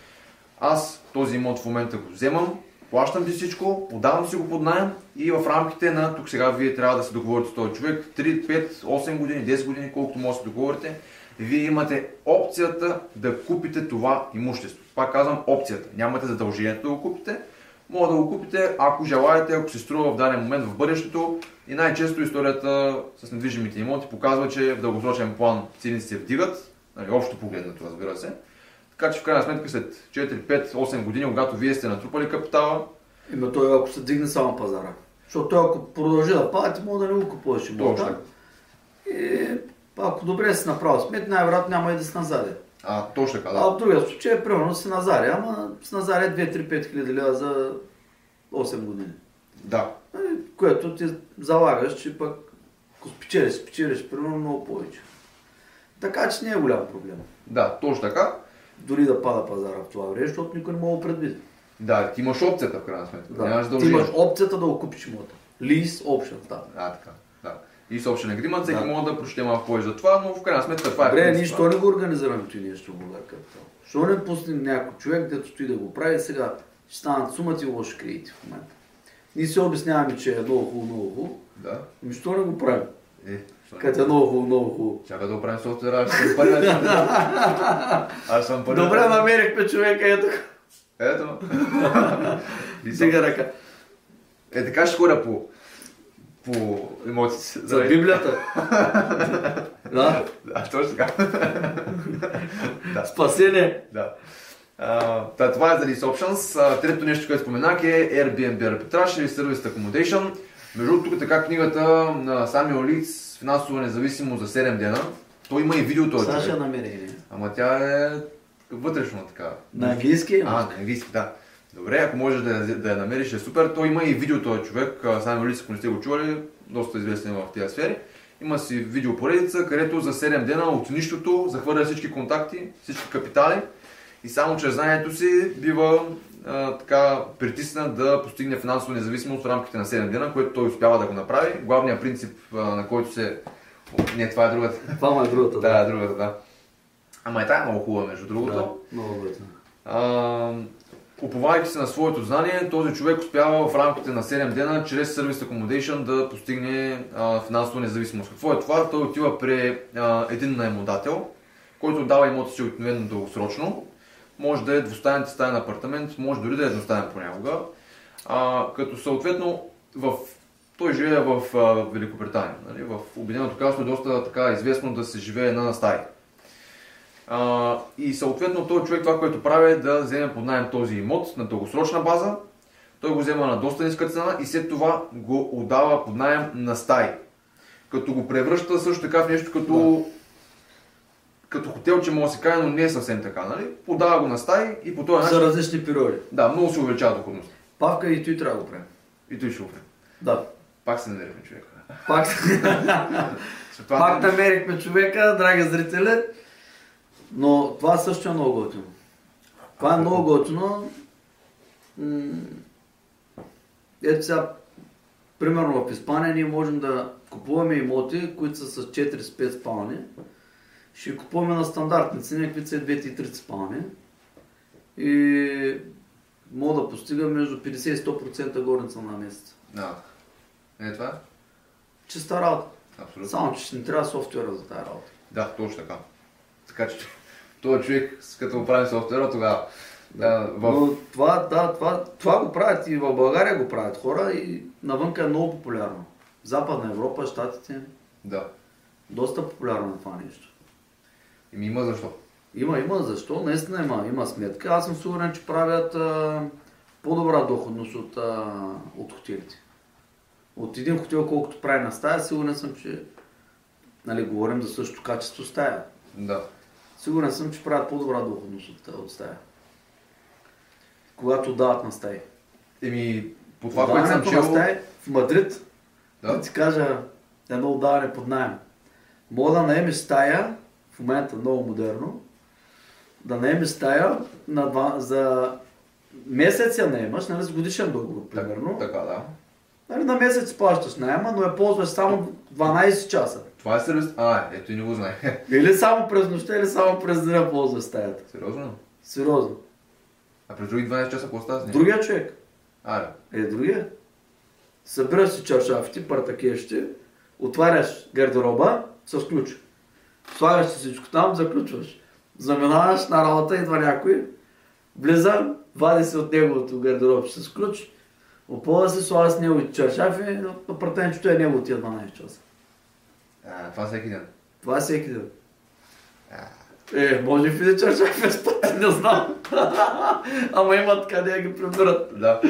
Аз този имот в момента го вземам, плащам ти всичко, подавам си го под найем и в рамките на, тук сега вие трябва да се договорите с този човек, 3, 5, 8 години, 10 години, колкото може да се договорите, вие имате опцията да купите това имущество. Пак казвам опцията. Нямате задължението да го купите. Може да го купите, ако желаете, ако се струва в даден момент в бъдещето. И най-често историята с недвижимите имоти показва, че в дългосрочен план цените се вдигат, нали, общо погледнато разбира се. Така че в крайна сметка след 4, 5, 8 години, когато вие сте натрупали капитала, Има той, ако се дигне само пазара. Защото той, ако продължи да пада, ти може да не го купуваш Точно имота. така. И ако добре си направил смет, най-вероятно няма и да си назаде. А, точно така, А да. в другия случай, примерно си назаря, ама си назаря 2-3-5 хиляди лева за 8 години. Да, Нали, Което ти залагаш, че пък ако спечелиш, спечелиш примерно много повече. Така че не е голям проблем. Да, точно така. Дори да пада пазара в това време, защото никой не мога да предвиди. Да, ти имаш опцията в крайна сметка. Да. Нямаш Ти задължение. имаш опцията да го купиш имота. Lease option, да. А, така. И собствен agreement, всеки Да. може да прочете малко повече за това, но в крайна сметка това е. Добре, ние що не го организираме нещо в Българ Капитал? Що не пуснем някой човек, дето стои да го прави сега? Ще станат сумати лоши кредити в момента. Ние се обясняваме, че е много хубаво, много хубаво. Да. Ами що не го правим? Е? Като е много хубаво, много хубаво. Чакай да оправим софтуера, аз съм първи. Аз съм първи. Добре, намерихме човека, ето. Ето. И Сега ръка. Е, така ще ходя по, по имотите. За Библията. да, Да, точно така. спасение. Да. А, та, това е за Lease Options. Третото нещо, което споменах е Airbnb арбитраж или Service Accommodation. Между другото, тук е така книгата на Самюел Лиц, финансова независимост за 7 дена. Той има и видео този Саша намерение. Ама тя е вътрешно така. На английски? А, на английски, да. Добре, ако можеш да, да я намериш, е супер. Той има и видео този човек, а, Самюел Лиц, ако не сте го чували, доста известен в тези сфери. Има си видео поредица, където за 7 дена от нищото захвърля всички контакти, всички капитали и само чрез знанието си бива а, така притиснат да постигне финансова независимост в рамките на 7 дена, което той успява да го направи. Главният принцип, а, на който се... О, Не, това е другата. Това е другата. Да, е другата, да. Ама и тая е много хубава, между другото. Да, много добре. Уповайки се на своето знание, този човек успява в рамките на 7 дена чрез Service Accommodation да постигне а, финансова независимост. Какво е това? Той отива при а, един наемодател, който дава имота си обикновено дългосрочно. Може да е двустаен стаен апартамент, може дори да е едностаен понякога. А, като съответно в той живее в а, Великобритания. Нали? В Обединеното кралство е доста така известно да се живее на стаи. А, и съответно този човек това, което прави е да вземе под найем този имот на дългосрочна база. Той го взема на доста ниска цена и след това го отдава под найем на стаи. Като го превръща също така в нещо като, като хотелче, може да се каже, но не е съвсем така. Нали? Подава го на стаи и по този За начин различни периоди. да, много се увеличава доходност. Павка и той трябва да го правим. И той ще го прави. Да. Пак се намерихме човека. Пак, пак намерихме човека, драги зрители. Но това също е много готино. Това е много готино. Ето сега, примерно в Испания ние можем да купуваме имоти, които са с 4-5 спални. Ще купуваме на стандартни цени, каквито са 2 и 3 спални. И мога да постига между 50 и 100% горница на месец. Да. Не, това е? Чиста работа. Абсолютно. Само, че ще ни трябва софтуера за тази работа. Да, точно така. Така че този човек, с като го правим софтуера, тогава да, в... Но това, да, това, това го правят и в България го правят хора и навънка е много популярно. Западна Европа, Штатите, Да. доста популярно е това нещо. И ми има защо. Има, има, защо? Наистина има, има сметка. Аз съм сигурен, че правят а, по-добра доходност от, а, от хотелите. От един хотел, колкото прави на стая, сигурен съм, че нали, говорим за същото качество стая. Да. Сигурен съм, че правят по-добра доходност от, от стая. Когато дават на стаи. Еми, по това, което съм чел... стаи в Мадрид, да. Да. ти кажа едно отдаване под найем. Мога да наемеш стая, в момента много модерно, да наемеш стая на два, за месец я наемаш, нали, с годишен договор, примерно. Така, да. Нали, на месец плащаш найема, но я ползваш само 12 часа. Това е сервис... А, ето и не го знае. Или само през нощта, или само през деня ползваш стаята. Сериозно? Сериозно. А през други 12 часа какво става с? Другия човек. А. Е, другия. Събираш си чаршафите, партакещи, отваряш гардероба с ключ. Слагаш си всичко там, заключваш. Заминаваш на работа, идва някой, влиза, вади се от неговото гардеробче с ключ, опълва се, слага с неговите чаршафи, апартаментчето е негово тия 12 часа. А, това всеки ден. Това е всеки ден. А, Е, може и в един чаршаф без пъти, не знам. Ама имат къде да ги прибират. да.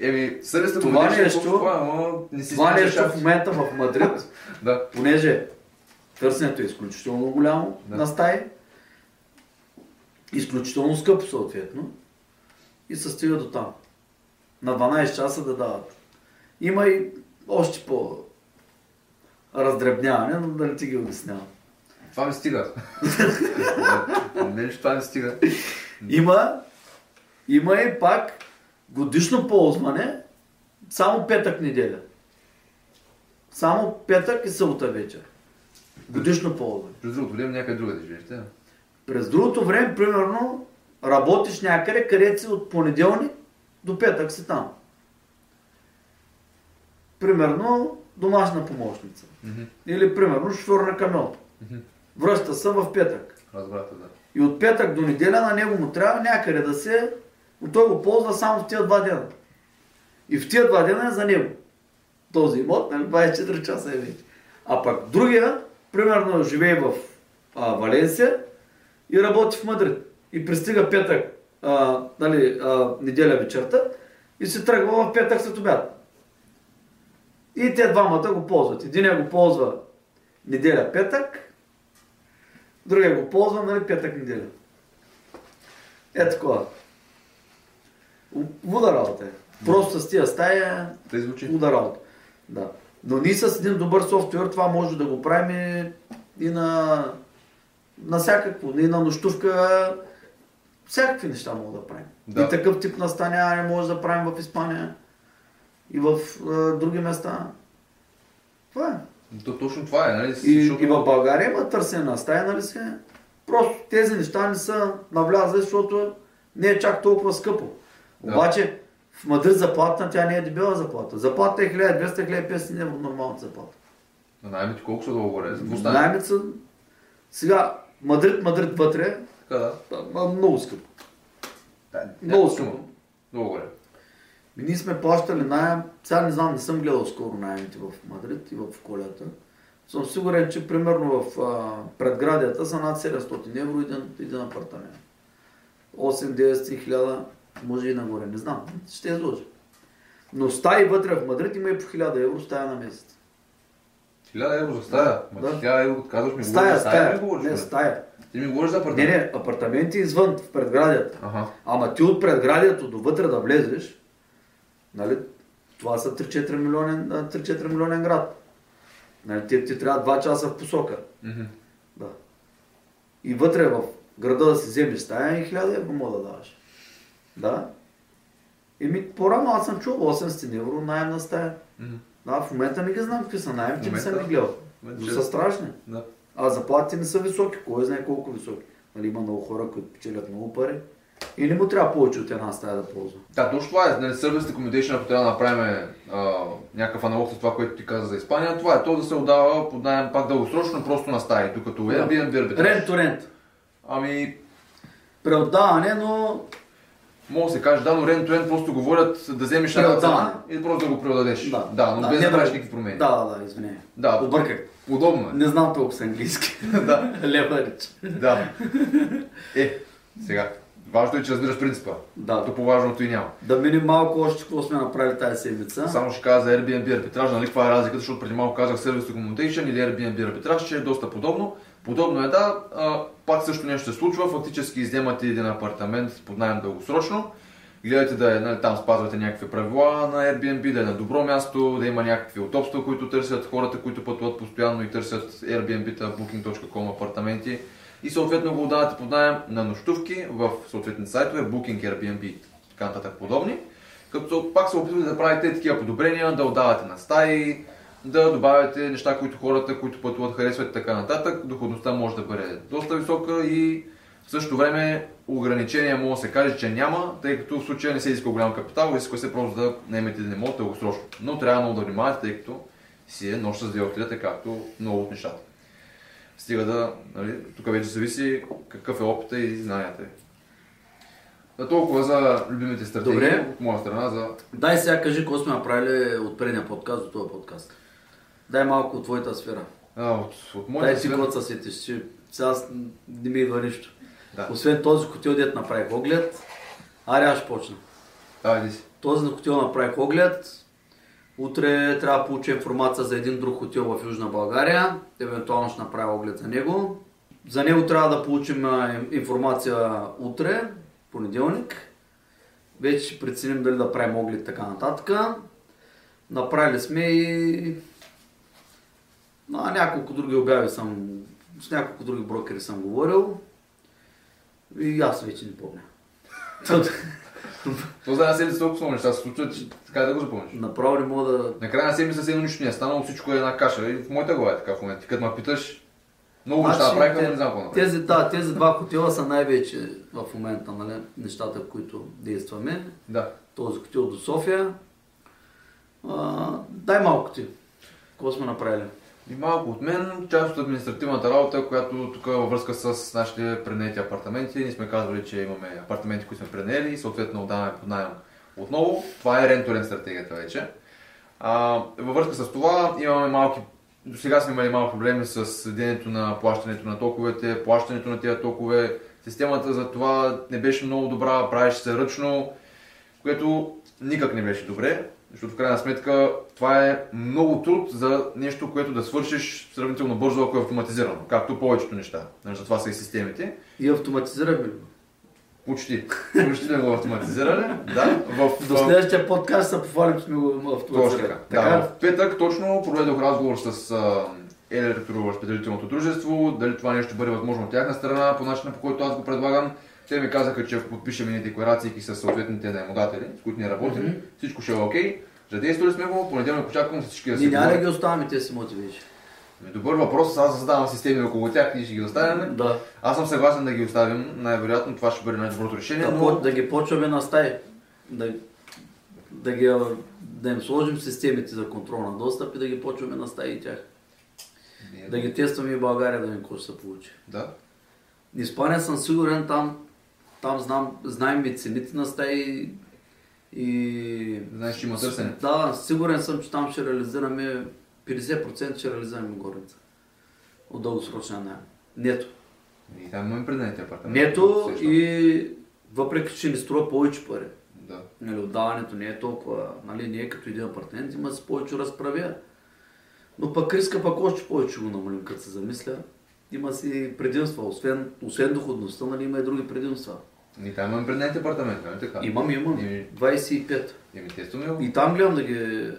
Еми, съвестно Това нещо- Това, ама не си Това нещо в момента в Мадрид Да. понеже търсенето е изключително голямо Да. на стаи, изключително скъпо съответно, и се стига до там. На 12 часа да дават. Има и още по раздребняване, но да не ти ги обяснявам. Това ми стига. Не, това ми стига. Има, има и пак годишно ползване, само петък неделя. Само петък и събота вечер. Годишно ползване. През другото време някъде друга да живееш, те. През другото време, примерно, работиш някъде, където си от понеделник до петък си там. Примерно, домашна помощница. Мгм. Или, примерно, шофьор на камион. Мгм. Връща се в петък. Разбрата, да. И от петък до неделя на него му трябва някъде да се... Но той го ползва само в тия два дена. И в тия два дена е за него. Този имот, нали, 24 часа е вече. А пък другия, примерно, живее в а, Валенсия и работи в Мадрид. И пристига петък, а, нали, а, неделя вечерта и се тръгва в петък след обяд. И те двамата го ползват. Единия го ползва неделя петък, другия го ползва, нали, петък неделя. Е такова. Луда работа е. Просто с тия стая Те звучи. луда работа. Да. Но ние с един добър софтуер това може да го правим и на, на всякакво, и на нощувка, всякакви неща мога да правим. Да. И такъв тип настаняване може да правим в Испания и в е, други места. Това е. То, точно това е, нали? И, Защото- и в България има търсене на стая, нали се? Просто тези неща не са навлязли, защото не е чак толкова скъпо. Обаче в Мадрид заплата, тя не е дебела заплата. Заплата е 1200-1500 евро нормалната заплата. На найемите колко са долу горе? За стане? Наймица, сега Мадрид, Мадрид вътре, Така да. а, а, много скъпо. Да, Много някаква скъпо. сума. Ние сме плащали найем, сега не знам, не съм гледал скоро найемите в Мадрид и в колята. Съм сигурен, че примерно в а, предградията са над 700 евро един, един апартамент. 8, 900, 1000, може и нагоре, не знам, ще изложа. Но стаи вътре в Мадрид има и по 1000 евро стая на месец. 1000 евро за стая. Ма Да. ти 1000 евро казваш ми Стая, говориш стая, стая, не стая. Ти ми говориш за Не, апартамент. не, апартаменти извън, в предградията. Ага. Ама ти от предградието до вътре да влезеш, нали, това са 3-4 милионен, а, 3-4 милионен град. Нали, ти, ти трябва 2 часа в посока. Мгм. Да. И вътре в града да си вземеш стая и 1000 евро мога да даваш. Да. Еми, по-рано аз съм чул 800 евро найем на стая. Мгм. Да, в момента не ги знам какви са найемите, не съм ги гледал. Но са страшни. Да. А заплатите не са високи. Кой знае колко високи. Нали, има много хора, които печелят много пари. И не му трябва повече от една стая да ползва. Да, точно това е. Нали, Service Accommodation, ако трябва да направим а, някакъв аналог с това, което ти каза за Испания, това е то да се отдава под найем пак дългосрочно, просто на стаи, докато Airbnb арбитраж. Рент то рент. Ами, Преотдаване, но мога да се каже, да, но рент рент просто говорят да вземеш една цена и просто да го преодадеш. да. да но без не да правиш да- никакви промени. Да, да, да, извиняй. Да, Обърках. Удобно е. Не знам толкова с английски. да, Леверидж. да. Е, сега. Важно е, че разбираш принципа. Да. То по-важното и няма. Да минем малко още какво сме направили тази седмица. Само ще кажа за Airbnb арбитраж, нали каква е разликата, защото преди малко казах Service Accommodation или Airbnb арбитраж, че е доста подобно. Подобно е да, а, пак също нещо се случва, фактически изземате един апартамент под найем дългосрочно, гледате да е, нали, там спазвате някакви правила на Airbnb, да е на добро място, да има някакви удобства, които търсят хората, които пътуват постоянно и търсят Airbnb-та, Booking.com апартаменти и съответно го отдавате под найем на нощувки в съответните сайтове, Booking, Airbnb и така нататък подобни. Като пак се опитвате да правите такива подобрения, да отдавате на стаи, да добавяте неща, които хората, които пътуват, харесват и така нататък. Доходността може да бъде доста висока и в същото време ограничения може да се каже, че няма, тъй като в случая не се иска голям капитал, иска се просто да наемете един имот дългосрочно. Но трябва много да внимавате, тъй като си е нощ с две както много от нещата. Стига да, нали, тук вече зависи какъв е опита и знанията ви. Да толкова за любимите стратегии Добре. от моя страна за Дай сега кажи какво сме направили от предния подкаст до този подкаст. Дай малко от твоята сфера. А, от, от моята Дай ти сфера- се сетиш, че сега не ми идва нищо. Да. Освен този хотел, дет направих оглед, аре аз ще почна. Иди си. Този на хотел направих оглед. Утре трябва да получа информация за един друг хотел в Южна България. Евентуално ще направя оглед за него. За него трябва да получим информация утре, понеделник. Вече ще преценим дали да правим оглед така нататък. Направили сме и на няколко други обяви съм с няколко други брокери съм говорил и аз вече не помня. То за една седмица толкова неща се случват, че така да го запомниш. Направо не мога да... Накрая на седмица седно нищо не е станало, всичко е една каша. И в моята глава е така в момента. Ти като ме питаш, много неща Значи, те- но не знам какво. Тези, да, тези два хотела са най-вече в момента, нали, нещата, в които действаме. Да. Този хотел до София. А, дай малко ти. Какво сме направили? И малко от мен, част от административната работа, която тук е във връзка с нашите пренаети апартаменти. Ние сме казвали, че имаме апартаменти, които сме пренаели и съответно отдаваме под найем отново. Това е ренторен стратегията вече. А, във връзка с това имаме малки до сега сме имали малко проблеми с следенето на плащането на токовете, плащането на тези токове. Системата за това не беше много добра, правеше се ръчно, което никак не беше добре, защото в крайна сметка това е много труд за нещо, което да свършиш сравнително бързо, ако е автоматизирано, както повечето неща. Нали, Затова са и системите. И автоматизираме ли? Почти. Почти сме го автоматизирали. Да. В, До следващия подкаст се похвалим, че сме го Точно автоматизирали. така. Да, в петък точно проведох разговор с а, електроразпределителното дружество, дали това нещо бъде възможно от тяхна страна, по начина по който аз го предлагам. Те ми казаха, че ако подпишем ни декларации с съответните наемодатели, с които ние работим, Мгм. всичко ще е окей. Задействали сме го, понеделник очаквам всички да се няма да ги оставаме тези имоти вече. Ами, Добър въпрос, аз задавам системи около тях, ние ще ги оставяме. Да. Аз съм съгласен да ги оставим, най-вероятно това ще бъде най-доброто решение, Да, но... да ги почваме на стаи. Да, да, ги, да им сложим системите за контрол на достъп и да ги почваме на стаи и тях. Ние- Да ги тестваме и в България да видим какво ще се получи. Да. Испания съм сигурен, там, там знам, знаем и цените на стаи и... Знаеш, че има търсене. Да, сигурен съм, че там ще реализираме 50% ще реализираме горница. От дългосрочна найем. Нето. И там имаме преднети апартаменти. Нето и въпреки, че ни струва повече пари. Да. Нали, отдаването не е толкова, нали, не е като един апартамент, има си повече разправя. Но пък риска пък още повече го намалим, като се замисля. Има си предимства, освен, освен доходността, нали, има и други предимства. И там имаме преднети апартаменти, нали така? Имам, имам. И- 25. И ми тестваме го. И там гледам да ги,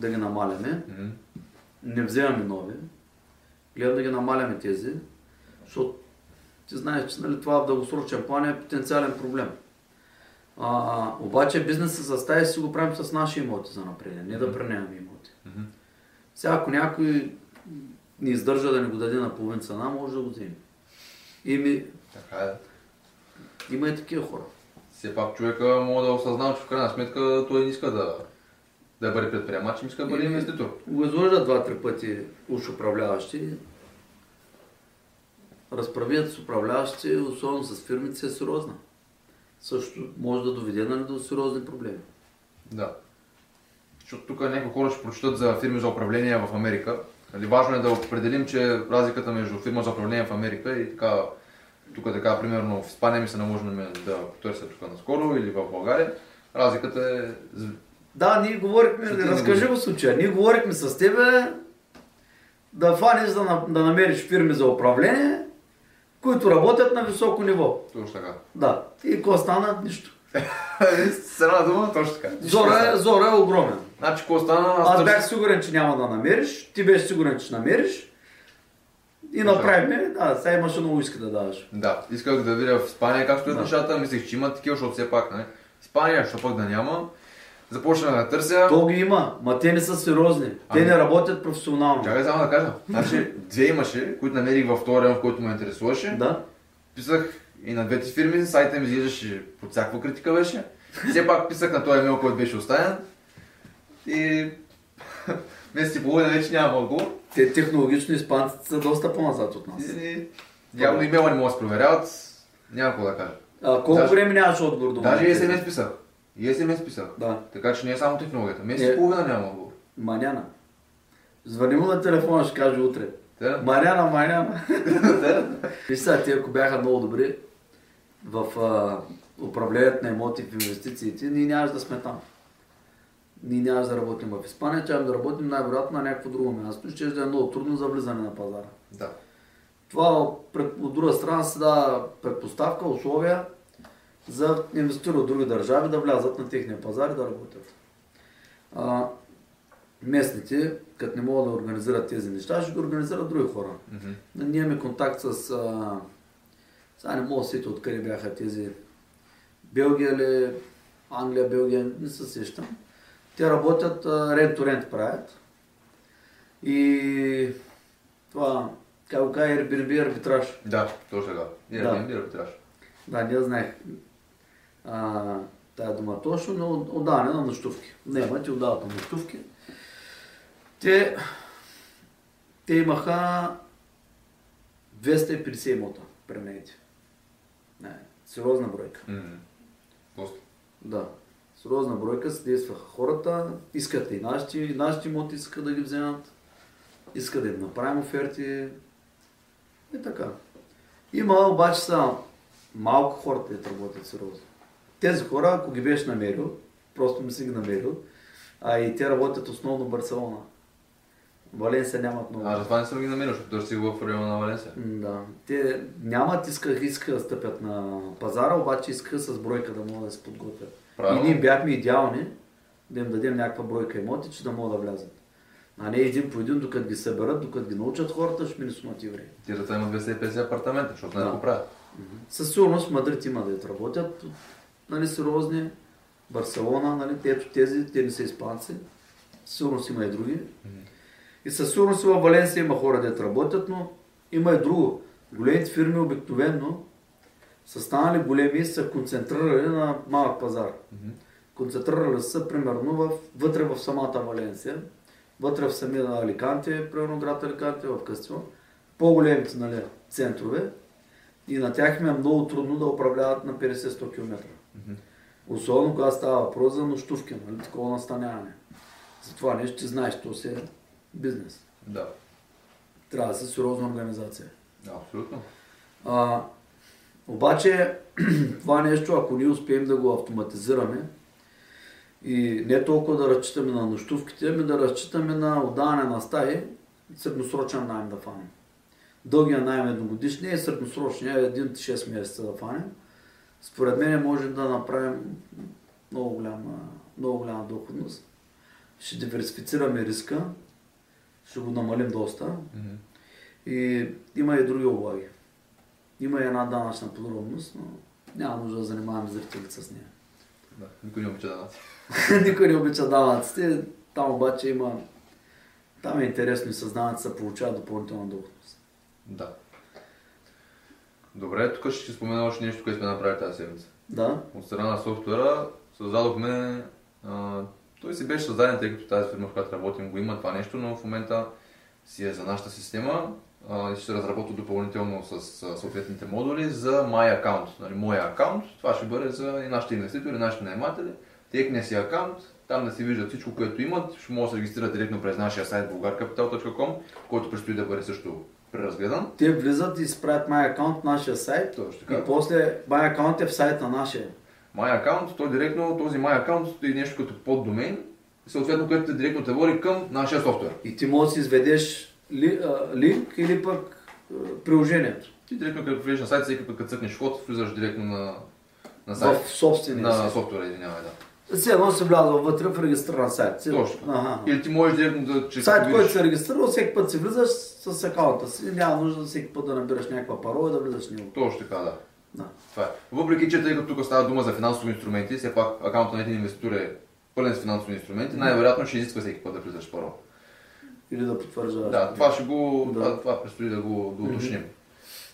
да ги намаляме. Мгм. Не вземаме нови. Гледам да ги намаляме тези, защото ти знаеш, че нали, това в дългосрочен план е потенциален проблем. А, обаче бизнеса за стаи си го правим с наши имоти за напред, не да пренаемаме имоти. Мгм. Сега ако някой ни издържа да ни го даде на половин цена, може да го вземе. И ми, Така е. Има и такива хора. Все пак човека мога да осъзнава, че в крайна сметка той не иска да, да бъде предприемач, иска да бъде инвеститор. Изложат два-три пъти уж управляващи. Разправият с управляващи, особено с фирмите, е сериозна. Също може да доведе нали, до сериозни проблеми. Да. Защото тук някои хора ще прочитат за фирми за управление в Америка. Нали, важно е да определим, че разликата между фирма за управление в Америка и така, тук така, примерно в Испания ми се наложи на мен да потърся тук наскоро или в България. Разликата е Да, ние говорихме, ти разкажи го случая. Ние говорихме с тебе да фанеш да, да намериш фирми за управление, които работят на високо ниво. точно така. Да. И какво стана? Нищо. С една дума, точно така. Зора е, Зора е огромен. Значи, какво стана? Аз търся- бях сигурен, че няма да намериш. Ти беше сигурен, че намериш. И направихме, да, сега имаше много иска да даваш. Да, исках да видя в Испания как стоят Да. нещата, мислех, че има такива, защото все пак, не? Испания, що пък да няма. Започнах да търся. То ги има, ма те не са сериозни. Те Ами. не работят професионално. Чакай само да кажа. Значи, две имаше, които намерих във втория район, в който ме интересуваше. Да. Писах и на двете фирми, сайта им изглеждаше под всякаква критика беше. Все пак писах на този имейл, който беше оставен. И месец и половина вече няма отговор. Те технологично испанците са доста по-назад от нас. И явно имейла не могат да проверяват. Няма какво да кажа. А колко Даже- време нямаше отговор до Даже и? SMS писах. И SMS писах. Да. Така че не е само технологията. Месец Е. и половина няма отговор. Маняна. Звъни му на телефона, ще каже утре. Да? Маняна, маняна. Да. Виж сега, те ако бяха много добри в а, управлението на имоти в инвестициите, ние нямаше да сме там. Ние нямаше да работим в Испания, чаем да работим най-вероятно на някакво друго място. Ще да е много трудно за влизане на пазара. Да. Това от друга страна се дава предпоставка, условия за инвеститори от други държави да влязат на техния пазар и да работят. А, местните, като не могат да организират тези неща, ще ги организират други хора. Мгм. Ние имаме контакт с... А, сега не мога да сетя откъде бяха тези... Белгия ли, Англия, Белгия, не се сещам. Те работят рент-то-рент правят. И това, как го кажа, Airbnb арбитраж. Да, точно така. И Да. Airbnb арбитраж. Да, не знаех а, тая дума точно, но отдаване на нощувки. Не, ти отдават на нощувки. Те, те имаха 250 имота премените. Не, сериозна бройка. Доста. Да, сериозна бройка се действаха хората, искат и нашите, и нашите имоти искат да ги вземат, искат да им направим оферти и така. Има обаче са малко хората да работят сериозно. Тези хора, ако ги беше намерил, просто ми си ги намерил, а и те работят основно в Барселона. Валенсия нямат много. А, затова не съм ги намерил, защото търси го в района на Валенсия. Да. Те нямат, исках, искаха да стъпят на пазара, обаче искаха с бройка да могат да се подготвят. Правилно. И ние бяхме идеални да им дадем някаква бройка имоти, че да могат да влязат. А не един по един, докато ги съберат, докато ги научат хората, ще мине сумати време. Те затова имат 250 апартамента, защото не Да. го правят. Със сигурност Мадрид има да работят, нали, сериозни. Барселона, нали, ето тези, те не са испанци. Сигурност има и други. И със сигурност и в Валенсия има хора, дето работят, но има и друго. Големите фирми обикновенно са станали големи и са концентрирали на малък пазар. Концентрирали са примерно в, вътре в самата Валенсия, вътре в самия Аликанте, примерно град Аликанте, в Кастио, по-големите нали, центрове и на тях им е много трудно да управляват на 50-100 км. Особено когато става въпрос за нощувки, нали, такова настаняване. За това нещо ти знаеш, то си е бизнес. Да. Трябва да са сериозна организация. Да, абсолютно. А, обаче, това нещо, ако ние успеем да го автоматизираме и не толкова да разчитаме на нощувките, ами да разчитаме на отдаване на стаи, средносрочен найем да фанем. Дългия найем е едногодишния и средносрочния е 1-6 месеца да фанем. Според мен може да направим много голяма, много голяма доходност. Ще диверсифицираме риска, ще го намалим доста. Мгм. И има и други облаги. Има и една данъчна подробност, но няма нужда да занимаваме зрителите с нея. Да. Никой не обича данъци. Никой не обича данъците, там обаче има... Там е интересно и с данъци се получава допълнителна доходност. Да. Добре, тук ще ти спомена още нещо, което сме направили тази седмица. Да, От страна на софтуера създадохме... А, той си беше създаден, тъй като тази фирма, в която работим, го има това нещо, но в момента си е за нашата система. А, и ще се разработва допълнително с съответните модули за My Account. Нали, моя акаунт, това ще бъде за и нашите инвеститори, нашите наематели. Техния си акаунт, там да си виждат всичко, което имат, ще могат да се регистрират директно през нашия сайт bulgarcapital.com, който предстои да бъде също преразгледан. те влизат и си правят My Account в нашия сайт Точно и така. после My Account е в сайта на нашия. My Account, той директно, този My Account е нещо като поддомен, съответно, което директно те води към нашия софтуер. И ти можеш да си изведеш ли, а, линк или пък а, приложението Ти директно като влезеш на сайта, всеки път като цъкнеш вход, влизаш директно на, на сайт. в собствения на сайт. софтуера, извинявай, да. Все едно си влязъл вътре в регистриран сайт. Си- Точно. Ага. Или ти можеш директно да... Че Сайт, който се регистрирал, всеки път си влизаш с акаунта си. Няма нужда всеки път да набираш някаква парола и да влизаш в него. Точно така, да. Да. Това е. Въпреки, че тъй като тук става дума за финансови инструменти, все пак акаунтът на един инвеститор е пълен с финансови инструменти, най-вероятно ще изисква всеки път да влизаш парол. Или да потвърждаваш. Да, това ще го, Да. това, това предстои да го да уточним.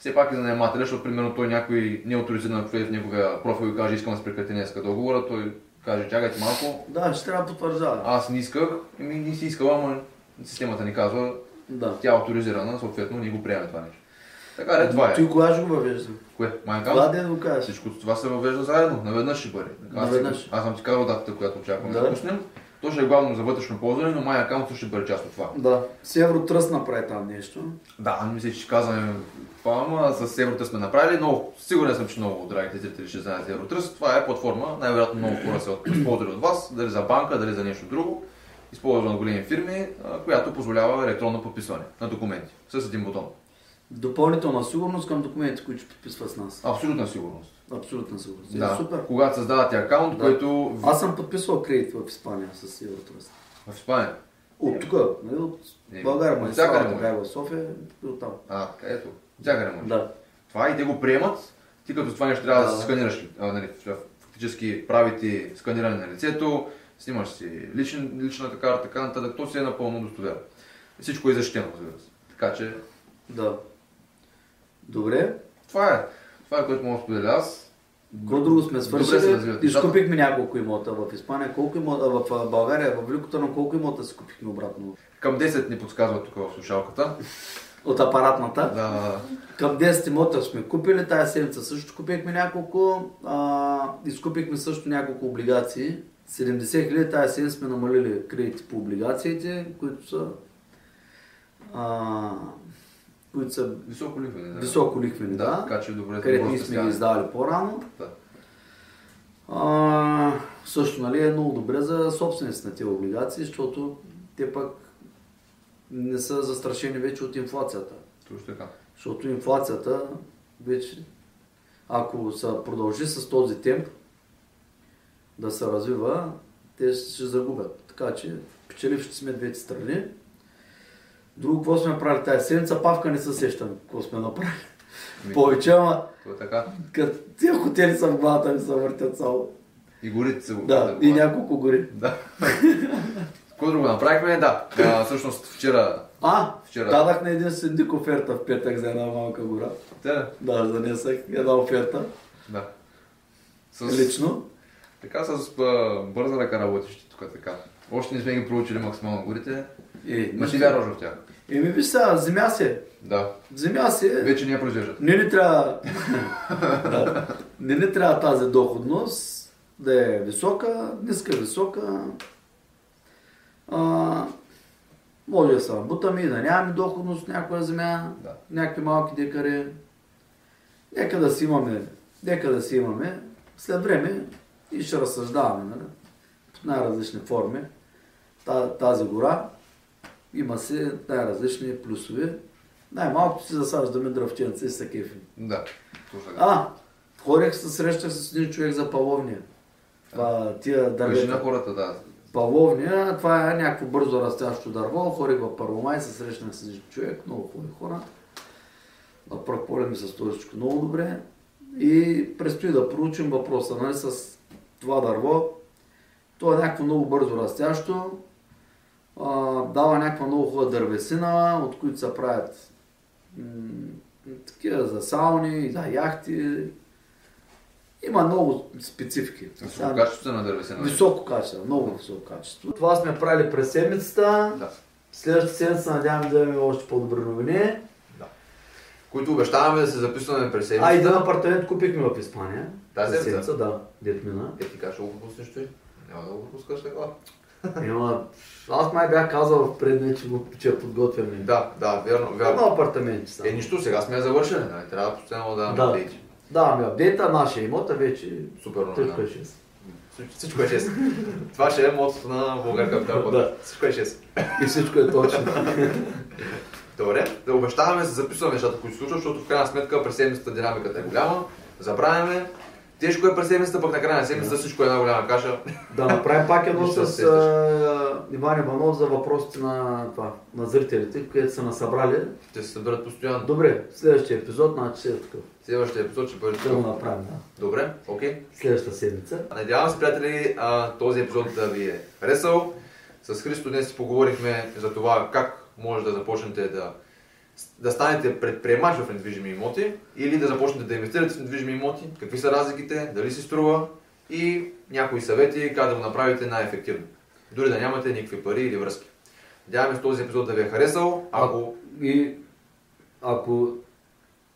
Все пак и за наемателя, защото примерно той някой неоторизиран ако влезе в неговия профил и каже искам да прекрати днеска договора, той каже чакайте малко, Да, ще трябва да потвърждава. аз не исках, еми не си искала, ама системата ни казва, Да. тя е авторизирана, съответно ние го приемаме това нещо. Така е, това е. Ти кога ще го въвеждам? Кое? Майнкам? Това ден го кажеш. Всичко това се въвежда заедно, наведнъж ще бъде. Аз, Наведнъж. аз съм ти казал датата, която очакваме да, Да. пуснем. То ще е главно за вътрешно ползване, но аккаунт също ще бъде част от това. Да. С Евротръст направи там нещо. Да, не мисля, че ще казваме това, ама с Евротръст сме направили, но сигурен съм, че много драгите зрители ще знаят за Евротръст. Това е платформа, най-вероятно много хора се използвали от вас, дали за банка, дали за нещо друго. Използва от големи фирми, която позволява електронно подписване на документи с един бутон. Допълнителна сигурност към документите, които ще подписват с нас. Абсолютна сигурност. Абсолютна сигурност. Е, Да. Супер. Когато създавате аккаунт, Да. който Аз съм подписвал кредит в Испания с Евротръст. в Испания. От тук, нали, от Е, България, от магистрала, всякъде така е в София, и оттам. А, ето. Всякъде може. Да. Това и те го приемат. Ти като това нещо трябва да, Да. се сканираш. А, нали, фактически прави ти сканиране на лицето, снимаш си личен, личната карта, така нататък. То си е напълно достоверно. Всичко е защитено, разбира се. Така че Да. Добре. това е. Това е което мога да споделя аз. Какво друго сме свършили? Изкупихме няколко имота в Испания. Колко имота, в България, в Велико Търново, колко имота си купихме обратно? Към 10 ни подсказва тук в слушалката. От апаратната. Да, Към 10 имота сме купили, тази седмица също купихме няколко. А, изкупихме също няколко облигации. 70 хиляди тази седмица сме намалили кредити по облигациите, които са, а, които са високо лихвени. Да. високо лихвени, Да, да, така че добре. където ние сме ги издавали по-рано. Да. А, също нали, е много добре за собствениците на тези облигации, защото те пък не са застрашени вече от инфлацията. Точно така. Защото инфлацията вече, ако се продължи с този темп да се развива, те ще загубят. Така че печеливши сме двете страни. Друго, какво сме направили тази седмица, павка не се сещам какво сме направили. Ми, Повече, ама е така. като тия хотели са в главата ми се въртят само. И горите се Да, и няколко гори. Да. Какво друго направихме? Да. А, всъщност вчера... А, Вчера. дадах на един синдик оферта в петък за една малка гора. Да. Да, занесах една оферта. да. С... Лично. Така с бърза ръка работиш ти тук така. Още не сме ги проучили максимално горите. Е, Ма ти вярваш в тях. Еми виж сега, земя си е. Да. Земя си е. Вече не я произвеждат. Не ни трябва... да. Не ни трябва тази доходност да е висока, ниска висока. А, може да се бутаме и да нямаме доходност някоя земя, Да. някакви малки декари. Нека да си имаме, нека да си имаме. След време и ще разсъждаваме, нали? В най-различни форми. Та- Тази гора има си най-различни плюсове. Най-малкото си засаждаме дръвченца и са кефи. Да. А, ходех се срещах с един човек за павовния. Това, тия Кажи на дървета. хората, да. Павовния, това е някакво бързо растящо дърво. Ходех в Първомай, се срещнах с един човек, много хубави хора. На пръв поглед ми се всичко много добре. И предстои да проучим въпроса нали, с това дърво. То е някакво много бързо растящо. А, дава някаква много хубава дървесина, от които се правят м- такива за сауни, за яхти. Има много специфики. С качеството на дървесина. Високо качество, много високо качество. Това сме правили през седмицата. Да. Следващата седмица надяваме да имаме още по-добри новини. Които обещаваме да се записваме през А, един седмицата. апартамент купихме в Испания. Тази седмица? Да, дет мина. Е, ти кажеш, го пропуснеш той. Няма да го пропускаш така. Има... Аз май бях казал в предния, че, го, че я подготвяме. Да, да, верно, Едно вярно. апартамент са. Е, нищо, сега сме я завършили, нали? Трябва постоянно да Да. апдейти. Да, ами апдейта, нашия имота вече Супер новина. 3-6. Всичко- Всичко е 6. Това ще е мотото на Българ Капитал. Да. Всичко е 6. И всичко е точно. Добре, да обещаваме записваме нещата, които се случват, защото в крайна сметка през седмицата динамиката е голяма. Забравяме. Тежко е през седмицата, пък на края на седмицата всичко е една голяма каша. да направим пак едно да с а, Иван Иванов за въпросите на, това, на зрителите, които са насъбрали. Ще се съберат постоянно. Добре, следващия епизод, значи ще е такъв. Следващия епизод ще бъде Ще го такъв. направим, да. Добре, окей. Следващата седмица. Надявам се, приятели, а, този епизод да ви е харесал. С Христо днес си поговорихме за това как може да започнете да, да станете предприемач в недвижими имоти или да започнете да инвестирате в недвижими имоти, какви са разликите, дали си струва и някои съвети как да го направите най-ефективно. Дори да нямате никакви пари или връзки. Надяваме се този епизод да ви е харесал. Ако И ако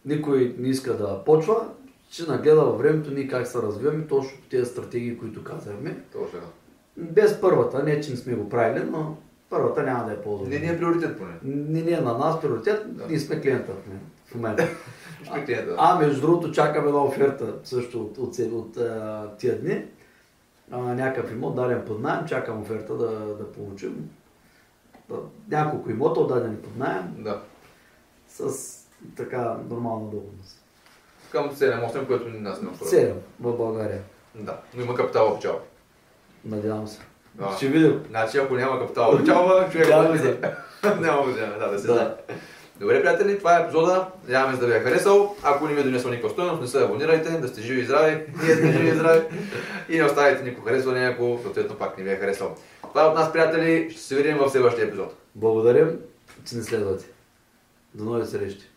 никой не иска да почва, ще нагледа във времето ние как се развиваме точно тези стратегии, които казахме. точно. Без първата, не че не сме го правили, но първата няма да е по-добре. Не ни е приоритет поне. Не, не е на нас приоритет, Да. ние сме клиента в мен- в момента. Клиента. А, между другото, чакаме една оферта също от, от, от, от а, тия дни. А, някакъв имот даден под найем, чакам оферта да, да получим. Да, няколко имота отдадени под найем Да. с така нормална доходност. Към 7-8, което ни нас не устроява. Седем в България. Да, но има капитал в печал. Надявам се. Да. Ще видим. Значи, ако няма капиталова печалба, човек Няма да няма да да, да се знае. Добре, приятели, това е епизода. Надяваме се да ви е харесал. Ако не ви е донесъл никаква стоеност, не се абонирайте, да сте живи и здрави. Ние сме живи и здрави. И не оставите никакво харесване, ако съответно пак не ви е харесал. Това е от нас, приятели. Ще се видим в следващия епизод. Благодарим, че ни следвате. До нови срещи.